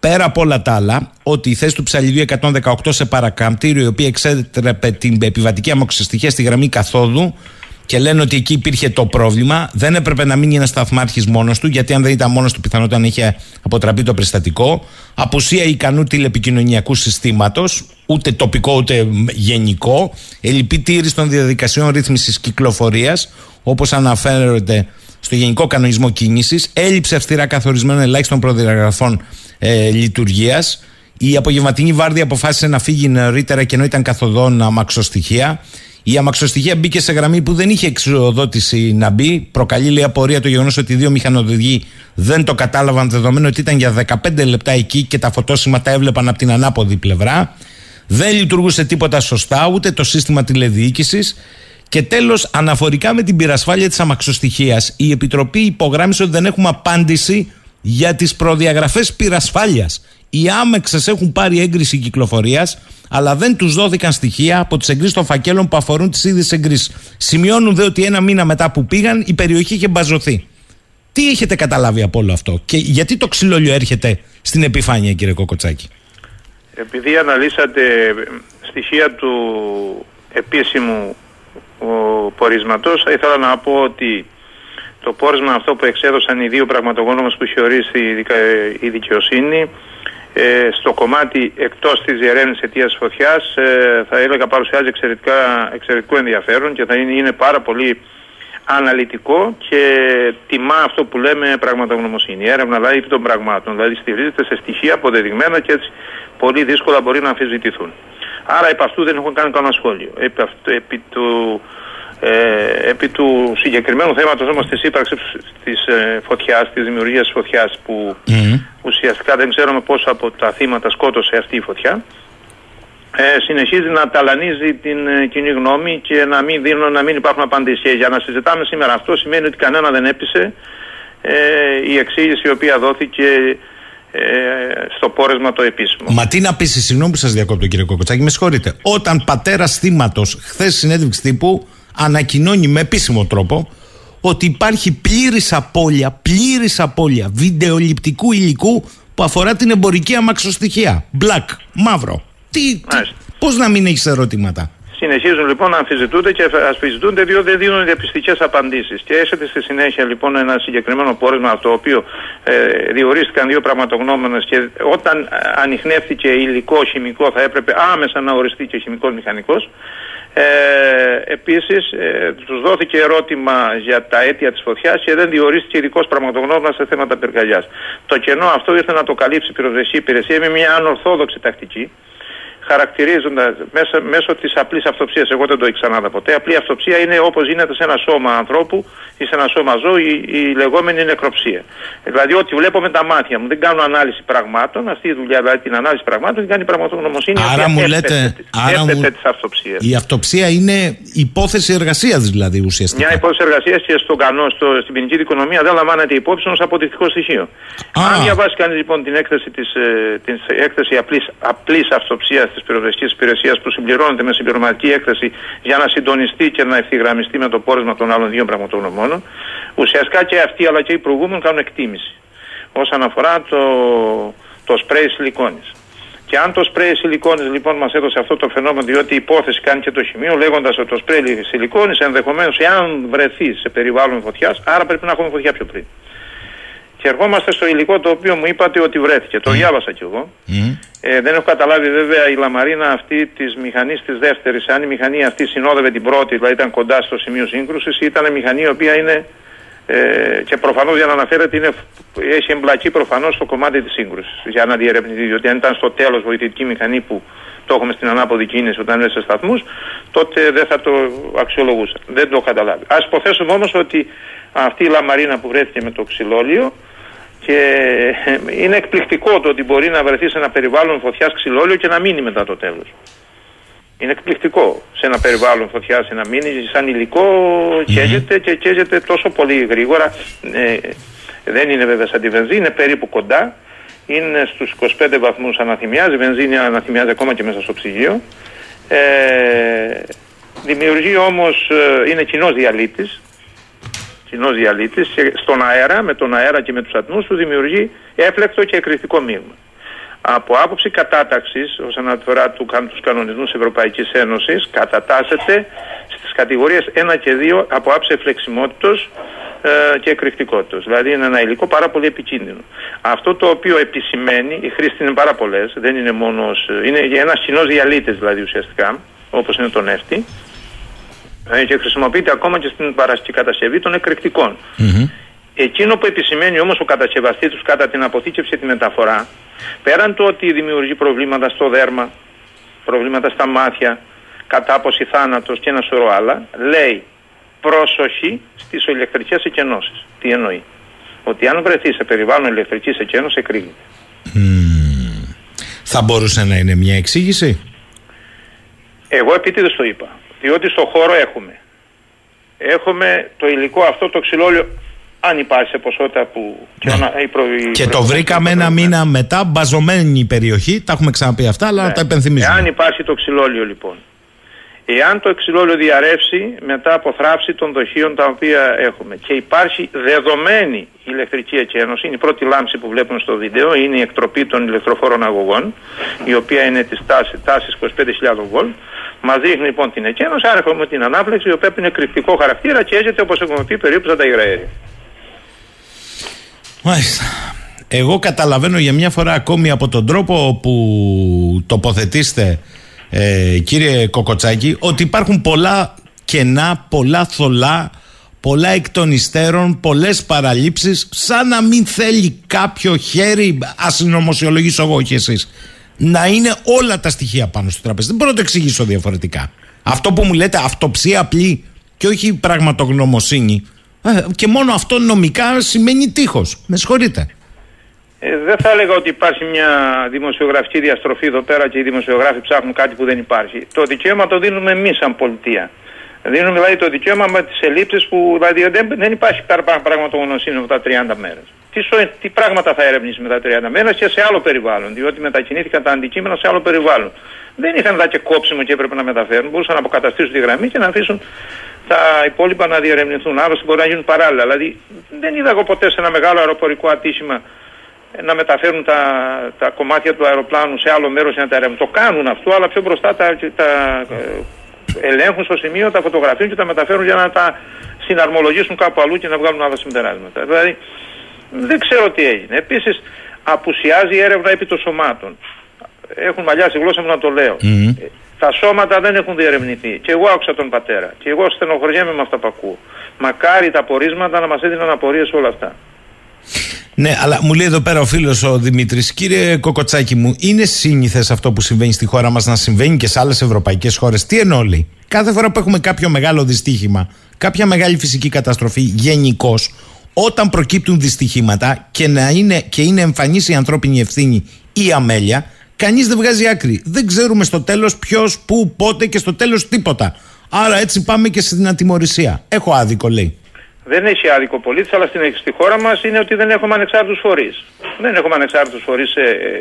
πέρα από όλα τα άλλα, ότι η θέση του ψαλιδίου 118 σε παρακαμπτήριο, η οποία εξέτρεπε την επιβατική αμαξοστοιχεία στη γραμμή καθόδου, και λένε ότι εκεί υπήρχε το πρόβλημα. Δεν έπρεπε να μείνει ένας σταθμάρχης μόνος του, γιατί αν δεν ήταν μόνος του, πιθανότατα να είχε αποτραπεί το περιστατικό. Απουσία ικανού τηλεπικοινωνιακού συστήματος, ούτε τοπικό ούτε γενικό. Ελλειπή τήρηση των διαδικασιών ρύθμισης κυκλοφορίας, όπως αναφέρεται στο Γενικό Κανονισμό Κίνησης. Έλλειψη αυστηρά καθορισμένων ελάχιστων προδιαγραφών ε, λειτουργίας. Η απογευματινή βάρδια αποφάσισε να φύγει νωρίτερα και ενώ ήταν καθοδόν αμαξοστοιχεία. Η αμαξοστοιχεία μπήκε σε γραμμή που δεν είχε εξοδότηση να μπει. Προκαλεί λέει απορία το γεγονός ότι οι δύο μηχανοδηγοί δεν το κατάλαβαν δεδομένου ότι ήταν για 15 λεπτά εκεί και τα φωτόσημα έβλεπαν από την ανάποδη πλευρά. Δεν λειτουργούσε τίποτα σωστά, ούτε το σύστημα τηλεδιοίκησης. Και τέλος, αναφορικά με την πυρασφάλεια της αμαξοστοιχείας, η Επιτροπή υπογράμμισε ότι δεν έχουμε απάντηση για τις προδιαγραφές πυρασφάλειας. Οι άμεξες έχουν πάρει έγκριση κυκλοφορίας, αλλά δεν τους δόθηκαν στοιχεία από τις εγκρίσεις των φακέλων που αφορούν τις ίδιες εγκρίσεις. Σημειώνουν δε ότι ένα μήνα μετά που πήγαν η περιοχή είχε μπαζωθεί. Τι έχετε καταλάβει από όλο αυτό και γιατί το ξυλόλιο έρχεται στην επιφάνεια, κύριε Κοκοτσάκη; Επειδή αναλύσατε στοιχεία του επίσημου πορίσματος, θα ήθελα να πω ότι το πόρισμα αυτό που εξέδωσαν οι δύο πραγματογόνωμες που έχει ορίσει η δικαιοσύνη ε, στο κομμάτι εκτός της διερεύνησης αιτίας φωτιάς ε, θα έλεγα παρουσιάζει εξαιρετικά, εξαιρετικό ενδιαφέρον και θα είναι, είναι πάρα πολύ αναλυτικό και τιμά αυτό που λέμε πραγματογνωμοσύνη. Η έρευνα δηλαδή των πραγμάτων, δηλαδή στηρίζεται σε στοιχεία αποδεδειγμένα και έτσι πολύ δύσκολα μπορεί να αμφισβητηθούν. Άρα επ' αυτού δεν έχω κάνει κανένα σχόλιο. Επί, επί του ε, επί του συγκεκριμένου θέματος όμως της ύπαρξης της ε, φωτιάς, της δημιουργίας της φωτιάς που ουσιαστικά δεν ξέρουμε πώς από τα θύματα σκότωσε αυτή η φωτιά ε, συνεχίζει να ταλανίζει την ε, κοινή γνώμη και να μην, δίνουν, να μην υπάρχουν απαντήσεις. για να συζητάμε σήμερα αυτό σημαίνει ότι κανένα δεν έπεισε ε, η εξήγηση η οποία δόθηκε ε, στο πόρεσμα το επίσημο. Μα τι να πείσει, συγγνώμη που σας διακόπτω κύριε Κοκοτσάκη, με συγχωρείτε. Όταν πατέρας θύματος, χθες συνέντευξη τύπου, ανακοινώνει με επίσημο τρόπο ότι υπάρχει πλήρης απώλεια, πλήρης απώλεια βιντεοληπτικού υλικού που αφορά την εμπορική αμαξοστοιχεία. Black, μαύρο. Τι, τι πώς να μην έχεις ερωτήματα; Συνεχίζουν λοιπόν να αμφισβητούνται και ασφισβητούνται διότι δεν δίνουν διαπιστικές απαντήσεις. Και έρχεται στη συνέχεια λοιπόν ένα συγκεκριμένο πόρισμα το οποίο ε, διορίστηκαν δύο πραγματογνώμενε και όταν ανοιχνεύτηκε υλικό χημικό θα έπρεπε άμεσα να οριστεί και χημικός μηχανικός. Ε, επίσης ε, τους δόθηκε ερώτημα για τα αίτια της φωτιάς και δεν διορίστηκε ειδικός πραγματογνώμενας σε θέματα πυρκαγιάς. Το κενό αυτό ήρθε να το καλύψει η πυροσβεστική υπηρεσία με μια ανορθόδοξη τακτική χαρακτηρίζοντας μέσω της απλής αυτοψίας. Εγώ δεν το ήξερα ποτέ. Απλή αυτοψία είναι όπως γίνεται σε ένα σώμα ανθρώπου ή σε ένα σώμα ζώου η, η λεγόμενη νεκροψία. Δηλαδή, ό,τι βλέπω με τα μάτια μου, δεν κάνω ανάλυση πραγμάτων. Αυτή η δουλειά, δηλαδή την ανάλυση πραγμάτων, την κάνει η πραγματογνωμοσύνη. Άρα μου λέτε. Άρα μου... Η αυτοψία είναι υπόθεση εργασίας, δηλαδή ουσιαστικά. Μια υπόθεση εργασίας και στον κανό, στο, στην ποινική δικονομία δεν λαμβάνεται υπόψη ω αποδεικτικό στοιχείο. Α. Αν διαβάσει κανείς λοιπόν την έκθεση της ε, έκθεση απλής αυτοψίας της πυροσβεστική υπηρεσίας που συμπληρώνεται με συμπληρωματική έκθεση για να συντονιστεί και να ευθυγραμμιστεί με το πόρισμα των άλλων δύο πραγματογνωμόνων. Ουσιαστικά και αυτοί αλλά και οι προηγούμενοι κάνουν εκτίμηση όσον αφορά το, το σπρέι σιλικόνης. Και αν το σπρέι σιλικόνης λοιπόν μας έδωσε αυτό το φαινόμενο, διότι η υπόθεση κάνει και το χημείο, λέγοντας ότι το σπρέι σιλικόνης ενδεχομένως εάν βρεθεί σε περιβάλλον φωτιάς, άρα πρέπει να έχουμε φωτιά πιο πριν. Και ερχόμαστε στο υλικό το οποίο μου είπατε ότι βρέθηκε. Το διάβασα κι εγώ. Ε, δεν έχω καταλάβει βέβαια η λαμαρίνα αυτή της μηχανής της δεύτερης. Αν η μηχανή αυτή συνόδευε την πρώτη, δηλαδή ήταν κοντά στο σημείο σύγκρουσης, ή ήταν μηχανή η οποία είναι. Ε, και προφανώς για να αναφέρεται είναι, έχει εμπλακεί προφανώς στο κομμάτι της σύγκρουσης για να διερευνηθεί. Διότι αν ήταν στο τέλος βοηθητική μηχανή που το έχουμε στην ανάποδη κίνηση όταν είναι σε σταθμούς, τότε δεν θα το αξιολογούσα. Δεν το έχω καταλάβει. Α υποθέσουμε όμως ότι αυτή η λαμαρίνα που βρέθηκε με το ξυλόλιο και είναι εκπληκτικό το ότι μπορεί να βρεθεί σε ένα περιβάλλον φωτιάς ξυλόλιο και να μείνει μετά το τέλος. Είναι εκπληκτικό σε ένα περιβάλλον φωτιάς να μείνει σαν υλικό, καίγεται και καίγεται τόσο πολύ γρήγορα. Ε, δεν είναι βέβαια σαν τη βενζίνη, είναι περίπου κοντά. Είναι στους 25 βαθμούς αναθυμιάζει. Η βενζίνη αναθυμιάζει ακόμα και μέσα στο ψυγείο. Ε, δημιουργεί όμως, ε, είναι κοινός διαλύτης κοινό διαλύτης στον αέρα, με τον αέρα και με τους ατμούς του δημιουργεί έφλεκτο και εκρηκτικό μείγμα. Από άποψη κατάταξης, όσον αφορά του, τους κανονισμούς Ευρωπαϊκής Ένωσης, κατατάσσεται στις κατηγορίες 1 και 2 από άψη φλεξιμότητο ε, και εκρηκτικότητα. Δηλαδή είναι ένα υλικό πάρα πολύ επικίνδυνο. Αυτό το οποίο επισημαίνει, οι χρήστε είναι πάρα πολλές, δεν είναι μόνος. είναι ένας κοινός διαλύτης δηλαδή ουσιαστικά, όπως είναι το νεύτη, ε, και χρησιμοποιείται ακόμα και στην παραστική κατασκευή των εκρηκτικών. Εκείνο που επισημαίνει όμως ο κατασκευαστή του κατά την αποθήκευση και τη μεταφορά, πέραν του ότι δημιουργεί προβλήματα στο δέρμα, προβλήματα στα μάτια, κατάποση θάνατος και ένα σωρό άλλα, λέει πρόσοχη στις ηλεκτρικές εκενώσεις. Τι εννοεί; Ότι αν βρεθεί σε περιβάλλον ηλεκτρικής εκένωσης εκρήγεται. Θα μπορούσε να είναι μια εξήγηση; Εγώ επίτηδες το είπα. Διότι στο χώρο έχουμε. Έχουμε το υλικό αυτό το ξυλόλιο αν υπάρχει σε ποσότητα που... Ναι. Και, το βρήκαμε ένα μήνα μετά, μπαζωμένη περιοχή, τα έχουμε ξαναπεί αυτά, αλλά ναι. τα υπενθυμίζουμε. Εάν υπάρχει το ξυλόλιο λοιπόν, εάν το ξυλόλιο διαρρεύσει μετά από θράψη των δοχείων τα οποία έχουμε και υπάρχει δεδομένη ηλεκτρική εκένωση, είναι η πρώτη λάμψη που βλέπουμε στο βίντεο, είναι η εκτροπή των ηλεκτροφόρων αγωγών, η οποία είναι της τάσης, 25.000 βολτ, Μας δείχνει λοιπόν την εκένωση, άρα έχουμε την ανάπλεξη, η οποία είναι κρυφτικό χαρακτήρα και έζεται όπως έχουμε πει περίπου σαν τα υγραέρια. Μάλιστα. Εγώ καταλαβαίνω για μια φορά ακόμη από τον τρόπο που τοποθετήστε ε, κύριε Κοκοτσάκη ότι υπάρχουν πολλά κενά, πολλά θολά, πολλά εκ των υστέρων, πολλές παραλήψεις σαν να μην θέλει κάποιο χέρι, ας συνωμοσιολογήσω εγώ και εσείς, να είναι όλα τα στοιχεία πάνω στο τραπέζι. Δεν μπορώ να το εξηγήσω διαφορετικά. Αυτό που μου λέτε αυτοψία απλή και όχι πραγματογνωμοσύνη ε, και μόνο αυτό νομικά σημαίνει τείχος. Με συγχωρείτε. Ε, δεν θα έλεγα ότι υπάρχει μια δημοσιογραφική διαστροφή εδώ πέρα και οι δημοσιογράφοι ψάχνουν κάτι που δεν υπάρχει. Το δικαίωμα το δίνουμε εμείς σαν πολιτεία. Δίνουμε δηλαδή το δικαίωμα με τις ελλείψεις που δηλαδή δεν, δεν υπάρχει πραγματογνωσύνη από τα 30 μέρες. Τι, τι πράγματα θα έρευνήσει μετά 30 μέρες και σε άλλο περιβάλλον, διότι μετακινήθηκαν τα αντικείμενα σε άλλο περιβάλλον. Δεν είχαν δά και κόψιμο και έπρεπε να μεταφέρουν. Μπορούσαν να αποκαταστήσουν τη γραμμή και να αφήσουν τα υπόλοιπα να διερευνηθούν. Άλλωστε μπορεί να γίνουν παράλληλα. Δηλαδή δεν είδα εγώ ποτέ σε ένα μεγάλο αεροπορικό ατύχημα να μεταφέρουν τα, τα κομμάτια του αεροπλάνου σε άλλο μέρος για να τα ερευνήσουν. Το κάνουν αυτό, αλλά πιο μπροστά τα, τα ε, ελέγχουν στο σημείο, τα φωτογραφίζουν και τα μεταφέρουν για να τα συναρμολογήσουν κάπου αλλού και να βγάλουν άλλα συμπεράσματα. Δηλαδή δεν ξέρω τι έγινε. Επίσης, απουσιάζει η έρευνα επί των σωμάτων. Έχουν μαλλιάσει η γλώσσα μου να το λέω. Ε, τα σώματα δεν έχουν διερευνηθεί. Και εγώ άκουσα τον πατέρα. Και εγώ στενοχωριέμαι με αυτά που ακούω. Μακάρι τα πορίσματα να μας έδιναν απορίες όλα αυτά. Ναι, αλλά μου λέει εδώ πέρα ο φίλος ο Δημήτρης, κύριε Κοκοτσάκη μου, είναι σύνηθες αυτό που συμβαίνει στη χώρα μας να συμβαίνει και σε άλλες ευρωπαϊκές χώρες; Τι εννοώ, λέει. Κάθε φορά που έχουμε κάποιο μεγάλο δυστύχημα, κάποια μεγάλη φυσική καταστροφή γενικώς, όταν προκύπτουν δυστυχήματα και, να είναι, και είναι εμφανής η ανθρώπινη ευθύνη ή αμέλεια, κανείς δεν βγάζει άκρη. Δεν ξέρουμε στο τέλος ποιος, πού, πότε και στο τέλος τίποτα. Άρα έτσι πάμε και στην ατιμορρησία. Έχω άδικο, λέει δεν έχει άδικο πολίτης, αλλά στην, στη χώρα μας είναι ότι δεν έχουμε ανεξάρτητους φορείς. Δεν έχουμε ανεξάρτητους φορείς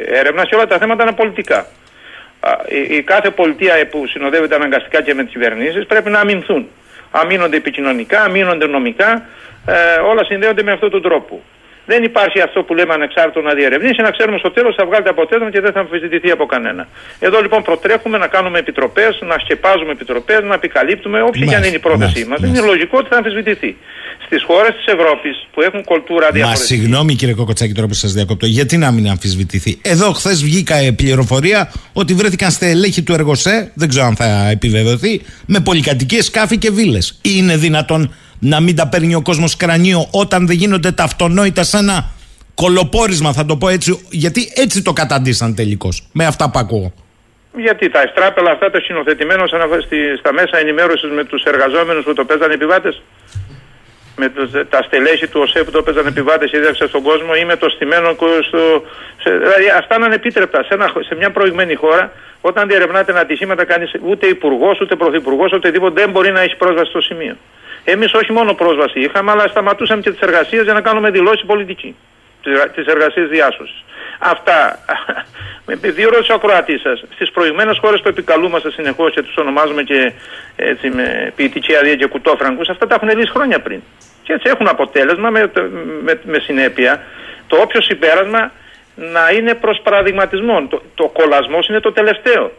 έρευνα και όλα τα θέματα είναι πολιτικά. Η, η κάθε πολιτεία που συνοδεύεται αναγκαστικά και με τις κυβερνήσεις πρέπει να αμυνθούν. Αμήνονται επικοινωνικά, αμήνονται νομικά, ε, όλα συνδέονται με αυτόν τον τρόπο. Δεν υπάρχει αυτό που λέμε ανεξάρτητο να διερευνήσει, να ξέρουμε στο τέλος θα βγάλετε αποτέλεσμα και δεν θα αμφισβητηθεί από κανένα. Εδώ λοιπόν προτρέχουμε να κάνουμε επιτροπές, να σκεπάζουμε επιτροπές, να επικαλύπτουμε, όποια και αν είναι η πρόθεσή μας. Είναι λογικό ότι θα αμφισβητηθεί. Στις χώρες της Ευρώπης που έχουν κουλτούρα διαφορετική. Μα συγγνώμη κύριε Κοκοτσάκη τώρα που σας διακόπτω, γιατί να μην αμφισβητηθεί; Εδώ χθες βγήκα πληροφορία ότι βρέθηκαν στελέχη του Εργοσέ, δεν ξέρω αν θα επιβεβαιωθεί, με πολυκατοικίες σκάφη και βίλες. Είναι δυνατόν να μην τα παίρνει ο κόσμος κρανίο όταν δεν γίνονται τα αυτονόητα σε ένα κολοπόρισμα, θα το πω έτσι, γιατί έτσι το καταντήσαν τελικώς. Με αυτά που ακούω. Γιατί τα εστράπελα αυτά τα συνοθετημένα στα μέσα ενημέρωσης με τους εργαζόμενους που το παίζανε επιβάτες; Με τους, τα στελέχη του ΟΣΕ που το παίζανε επιβάτες και στον κόσμο ή με το στημένο στο. Σε, δηλαδή αυτά είναι ανεπίτρεπτα. Σε, ένα, σε μια προηγμένη χώρα, όταν διερευνάτε ένα ατυχήματα, κάνει ούτε υπουργός, ούτε πρωθυπουργός, ούτε τίποτα δεν μπορεί να έχει πρόσβαση στο σημείο. Εμείς όχι μόνο πρόσβαση είχαμε, αλλά σταματούσαμε και τις εργασίες για να κάνουμε δηλώσεις πολιτική. Τις εργασίες διάσωσης. Αυτά. Επειδή ρώτησε ο ακροατή σας, στις προηγμένες χώρες που επικαλούμαστε συνεχώς και τους ονομάζουμε και έτσι, με ποιητική αδεία και κουτόφραγκους, αυτά τα έχουν λύσει χρόνια πριν. Και έτσι έχουν αποτέλεσμα με, με, με συνέπεια το όποιο συμπέρασμα να είναι προς παραδειγματισμό. Το, το κολασμός είναι το τελευταίο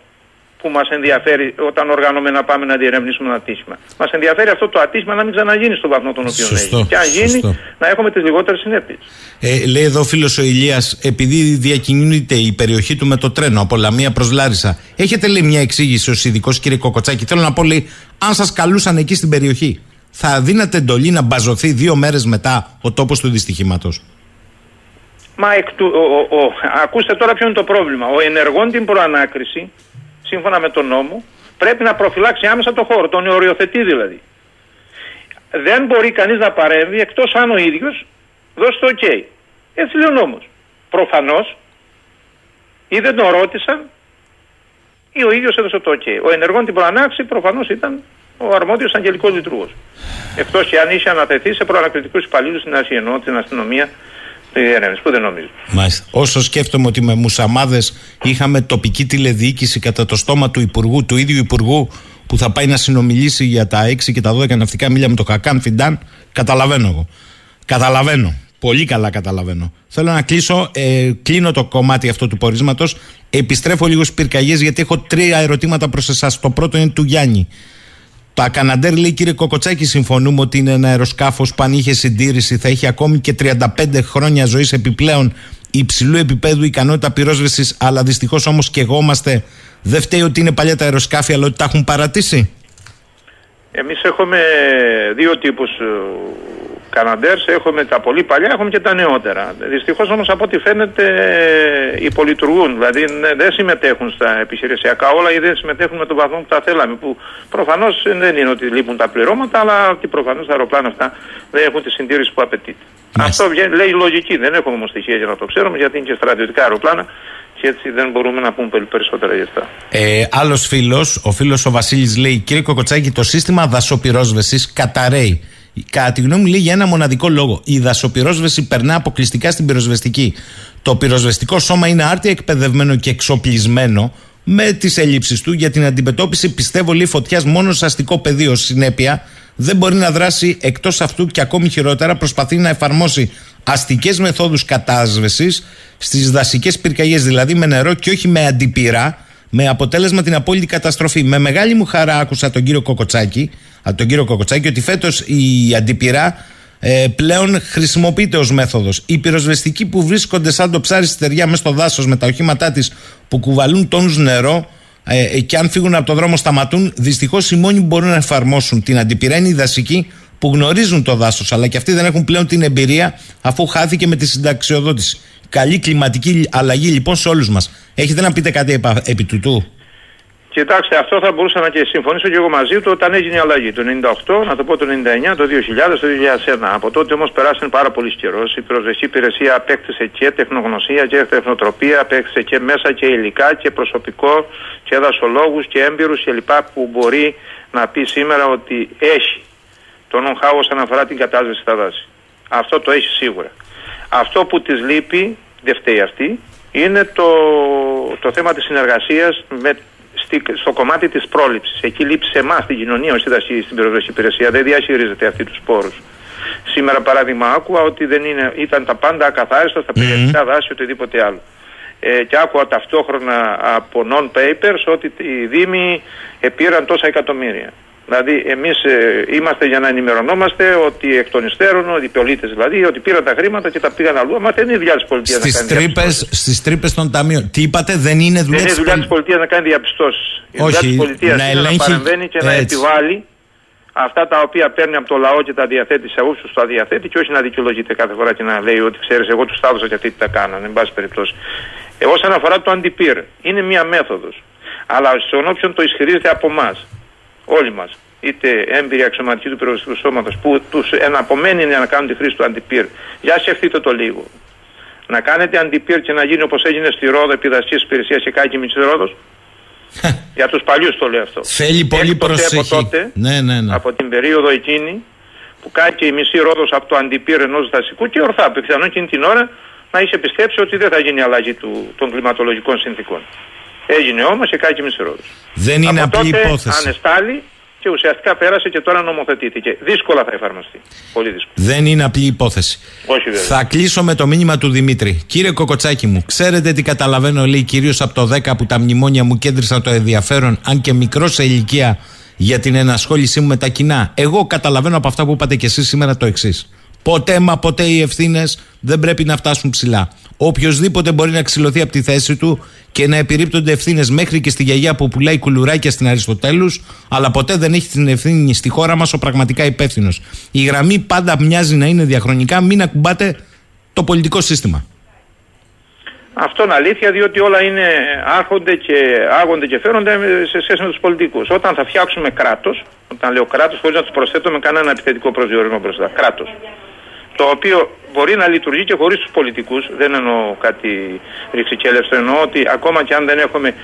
που μας ενδιαφέρει όταν οργανώμε να πάμε να διερευνήσουμε ένα ατύχημα. Μας ενδιαφέρει αυτό το ατύχημα να μην ξαναγίνει στον βαθμό τον οποίο Σωστό, έγινε. Και αν γίνει, σωστό. να έχουμε τις λιγότερες συνέπειες. Ε, λέει εδώ ο φίλος ο Ηλίας, επειδή διακινείται η περιοχή του με το τρένο από Λαμία προς Λάρισα, έχετε λέει μια εξήγηση ως ειδικός κύριε Κοκοτσάκη; Θέλω να πω, λέει, αν σας καλούσαν εκεί στην περιοχή, θα δίνατε εντολή να μπαζωθεί δύο μέρες μετά ο τόπος του δυστυχήματος; Μα εκ του, ο, ο, ο, ακούστε τώρα ποιο είναι το πρόβλημα. Ο ενεργών την προανάκριση, σύμφωνα με τον νόμο, πρέπει να προφυλάξει άμεσα το χώρο, τον οριοθετεί δηλαδή. Δεν μπορεί κανείς να παρέμβει εκτός αν ο ίδιος δώσει το OK. Έτσι λέει ο νόμος. Προφανώς ή δεν τον ρώτησαν ή ο ίδιος έδωσε το OK. Ο ενεργών την προανάξη προφανώς ήταν ο αρμόδιος αγγελικός λειτουργός. Εκτός και αν είχε ανατεθεί σε προανακριτικούς υπαλλήλους στην Ασία, εννοώ την αστυνομία διερεύνηση, που δεν νομίζω. Μάλιστα. Όσο σκέφτομαι ότι με μουσαμάδες είχαμε τοπική τηλεδιοίκηση κατά το στόμα του Υπουργού, του ίδιου Υπουργού, που θα πάει να συνομιλήσει για τα 6 και τα 12 ναυτικά μίλια με το Κακάν Φιντάν, καταλαβαίνω εγώ. Καταλαβαίνω. Πολύ καλά καταλαβαίνω. Θέλω να κλείσω. Ε, κλείνω το κομμάτι αυτό του πορίσματος. Επιστρέφω λίγο στις πυρκαγιές γιατί έχω τρία ερωτήματα προς εσάς. Το πρώτο είναι του Γιάννη. Το Ακαναντέρ λέει κύριε Κοκοτσάκη, συμφωνούμε ότι είναι ένα αεροσκάφος που αν είχε συντήρηση θα έχει ακόμη και 35 χρόνια ζωής επιπλέον υψηλού επίπεδου ικανότητα πυρόσβεσης, αλλά δυστυχώς όμως και εγώ είμαστε. Δεν φταίει ότι είναι παλιά τα αεροσκάφη, αλλά ότι τα έχουν παρατήσει. Εμείς έχουμε δύο τύπους Καναντέρς, έχουμε τα πολύ παλιά, έχουμε και τα νεότερα. Δυστυχώς όμως από ό,τι φαίνεται υπολειτουργούν. Δηλαδή ναι, δεν συμμετέχουν στα επιχειρησιακά όλα ή δεν συμμετέχουν με τον βαθμό που τα θέλαμε. Που προφανώς δεν είναι ότι λείπουν τα πληρώματα, αλλά ότι προφανώς τα αεροπλάνα αυτά δεν έχουν τη συντήρηση που απαιτείται. Αυτό βγαίνει, λέει λογική. Δεν έχουμε όμως στοιχεία για να το ξέρουμε, γιατί είναι και στρατιωτικά αεροπλάνα και έτσι δεν μπορούμε να πούμε περισσότερα γι' αυτά. Ε, Άλλος φίλος, ο φίλος ο Βασίλης λέει: Κύριε Κοκοτσάκη, το σύστημα δασοπυρόσβεσης καταραίει. Κατά τη γνώμη μου λέει για ένα μοναδικό λόγο. Η δασοπυρόσβεση περνά αποκλειστικά στην πυροσβεστική. Το πυροσβεστικό σώμα είναι άρτια εκπαιδευμένο και εξοπλισμένο με τις ελλείψεις του για την αντιμετώπιση, πιστεύω, λέει φωτιάς μόνο σε αστικό πεδίο. Συνέπεια, δεν μπορεί να δράσει εκτός αυτού και ακόμη χειρότερα προσπαθεί να εφαρμόσει αστικές μεθόδους κατάσβεσης στις δασικές πυρκαγιές, δηλαδή με νερό και όχι με αντιπυρά, με αποτέλεσμα την απόλυτη καταστροφή. Με μεγάλη μου χαρά άκουσα τον κύριο Κοκοτσάκη, από τον κύριο Κοκοτσάκη, ότι φέτος η αντιπυρά ε, πλέον χρησιμοποιείται ως μέθοδος. Οι πυροσβεστικοί που βρίσκονται σαν το ψάρι στη στεριά μέσα στο δάσος με τα οχήματά της που κουβαλούν τόνους νερό ε, και αν φύγουν από το δρόμο σταματούν, δυστυχώς οι μόνοι που μπορούν να εφαρμόσουν την αντιπυρά είναι οι δασικοί που γνωρίζουν το δάσος, αλλά και αυτοί δεν έχουν πλέον την εμπειρία αφού χάθηκε με τη συνταξιοδότηση. Καλή κλιματική αλλαγή λοιπόν σε όλους μας. Έχετε να πείτε κάτι επα, επί τούτου; Κοιτάξτε, αυτό θα μπορούσα να και συμφωνήσω και εγώ μαζί του όταν έγινε η αλλαγή. Το 98, να το πω το 99, το 2000, το 2001. Από τότε όμως περάσανε πάρα πολύ καιρός. Η πυροσβεστική υπηρεσία απέκτησε και τεχνογνωσία και τεχνοτροπία, απέκτησε και μέσα και υλικά και προσωπικό και δασολόγους και έμπειρους κλπ. που μπορεί να πει σήμερα ότι έχει το know-how όσον αφορά την κατάσβεση στα δάση. Αυτό το έχει σίγουρα. Αυτό που της λείπει, δεν φταίει αυτή, είναι το, το θέμα της συνεργασίας με στο κομμάτι της πρόληψης. Εκεί λείπει σε εμάς, την κοινωνία, όσοι στην πυροσβεστική υπηρεσία. Δεν διαχειρίζεται αυτή τους σπόρους. Σήμερα, παράδειγμα, άκουγα ότι δεν είναι, ήταν τα πάντα ακαθάριστα στα περιοχικά δάση οτιδήποτε άλλο. Ε, και άκουγα ταυτόχρονα από non-papers ότι οι Δήμοι πήραν τόσα εκατομμύρια. Δηλαδή, εμείς ε, είμαστε για να ενημερωνόμαστε ότι εκ των υστέρων, ότι οι πολίτες δηλαδή, ότι πήραν τα χρήματα και τα πήγαν αλλού. Μα δεν είναι δουλειάς της πολιτείας να κάνει τρύπες, Στις τρύπες των ταμείων. Τι είπατε, δεν είναι δουλειά, δεν είναι δουλειάς της πολιτείας να κάνει διαπιστώσεις. Η δουλειά της πολιτείας είναι ελέγχει... να παρεμβαίνει και να επιβάλλει αυτά τα οποία παίρνει από το λαό και τα διαθέτει σε όσου τα διαθέτει και όχι να δικαιολογείται κάθε φορά και να λέει ότι ξέρεις, εγώ τους τα έδωσα και αυτοί τι τα κάνανε, εν πάση περιπτώσει. Ε, όσον αφορά το αντιπύρ, είναι μία μέθοδος. Αλλά στον όποιον το ισχυρίζεται από εμάς, όλοι μας, είτε έμπειροι αξιωματικοί του πυροσβεστικού σώματος, που τους εναπομένει να κάνουν τη χρήση του αντιπύρ, για σκεφτείτε το λίγο. Να κάνετε αντιπύρ και να γίνει όπως έγινε στη Ρόδο επί δασική υπηρεσία και κάκι τη Ρόδος. για τους παλιούς το λέω αυτό. Θέλει πολύ προσοχή. Από, τότε, ναι, ναι, ναι. από την περίοδο εκείνη που κάκι η μισή Ρόδος από το αντιπύρ ενός δασικού και ορθά. Πιθανόν εκείνη την ώρα να είχε πιστέψει ότι δεν θα γίνει αλλαγή του, των κλιματολογικών συνθήκων. Έγινε όμως και κάκι μισή Ρόδο. Δεν είναι από απλή τότε, υπόθεση. Ανεστάλλει και ουσιαστικά πέρασε και τώρα νομοθετήθηκε. Δύσκολα θα εφαρμοστεί. Πολύ δύσκολα. Δεν είναι απλή υπόθεση. Όχι βέβαια. Θα κλείσω με το μήνυμα του Δημήτρη. Κύριε Κοκοτσάκη μου, ξέρετε τι καταλαβαίνω, λέει κυρίως από το 10 που τα μνημόνια μου κέντρισαν το ενδιαφέρον, αν και μικρό σε ηλικία, για την ενασχόλησή μου με τα κοινά. Εγώ καταλαβαίνω από αυτά που είπατε κι εσείς σήμερα το εξής. Ποτέ μα ποτέ οι ευθύνες δεν πρέπει να φτάσουν ψηλά. Οποιοδήποτε μπορεί να ξυλωθεί από τη θέση του και να επιρρύπτονται ευθύνες μέχρι και στη γιαγιά που πουλάει κουλουράκια στην Αριστοτέλους, αλλά ποτέ δεν έχει την ευθύνη στη χώρα μας ο πραγματικά υπεύθυνος. Η γραμμή πάντα μοιάζει να είναι διαχρονικά, μην ακουμπάτε το πολιτικό σύστημα. Αυτό είναι αλήθεια, διότι όλα είναι άρχονται και άγονται και φέρονται σε σχέση με τους πολιτικούς. Όταν θα φτιάξουμε κράτος, όταν λέω κράτος, χωρίς να τους προσθέτουμε κανένα επιθετικό προσδιορισμό μπροστά. Κράτος το οποίο μπορεί να λειτουργεί και χωρίς τους πολιτικούς. Δεν εννοώ κάτι ρηξικέλευτο. Εννοώ ότι ακόμα και αν δεν έχουμε,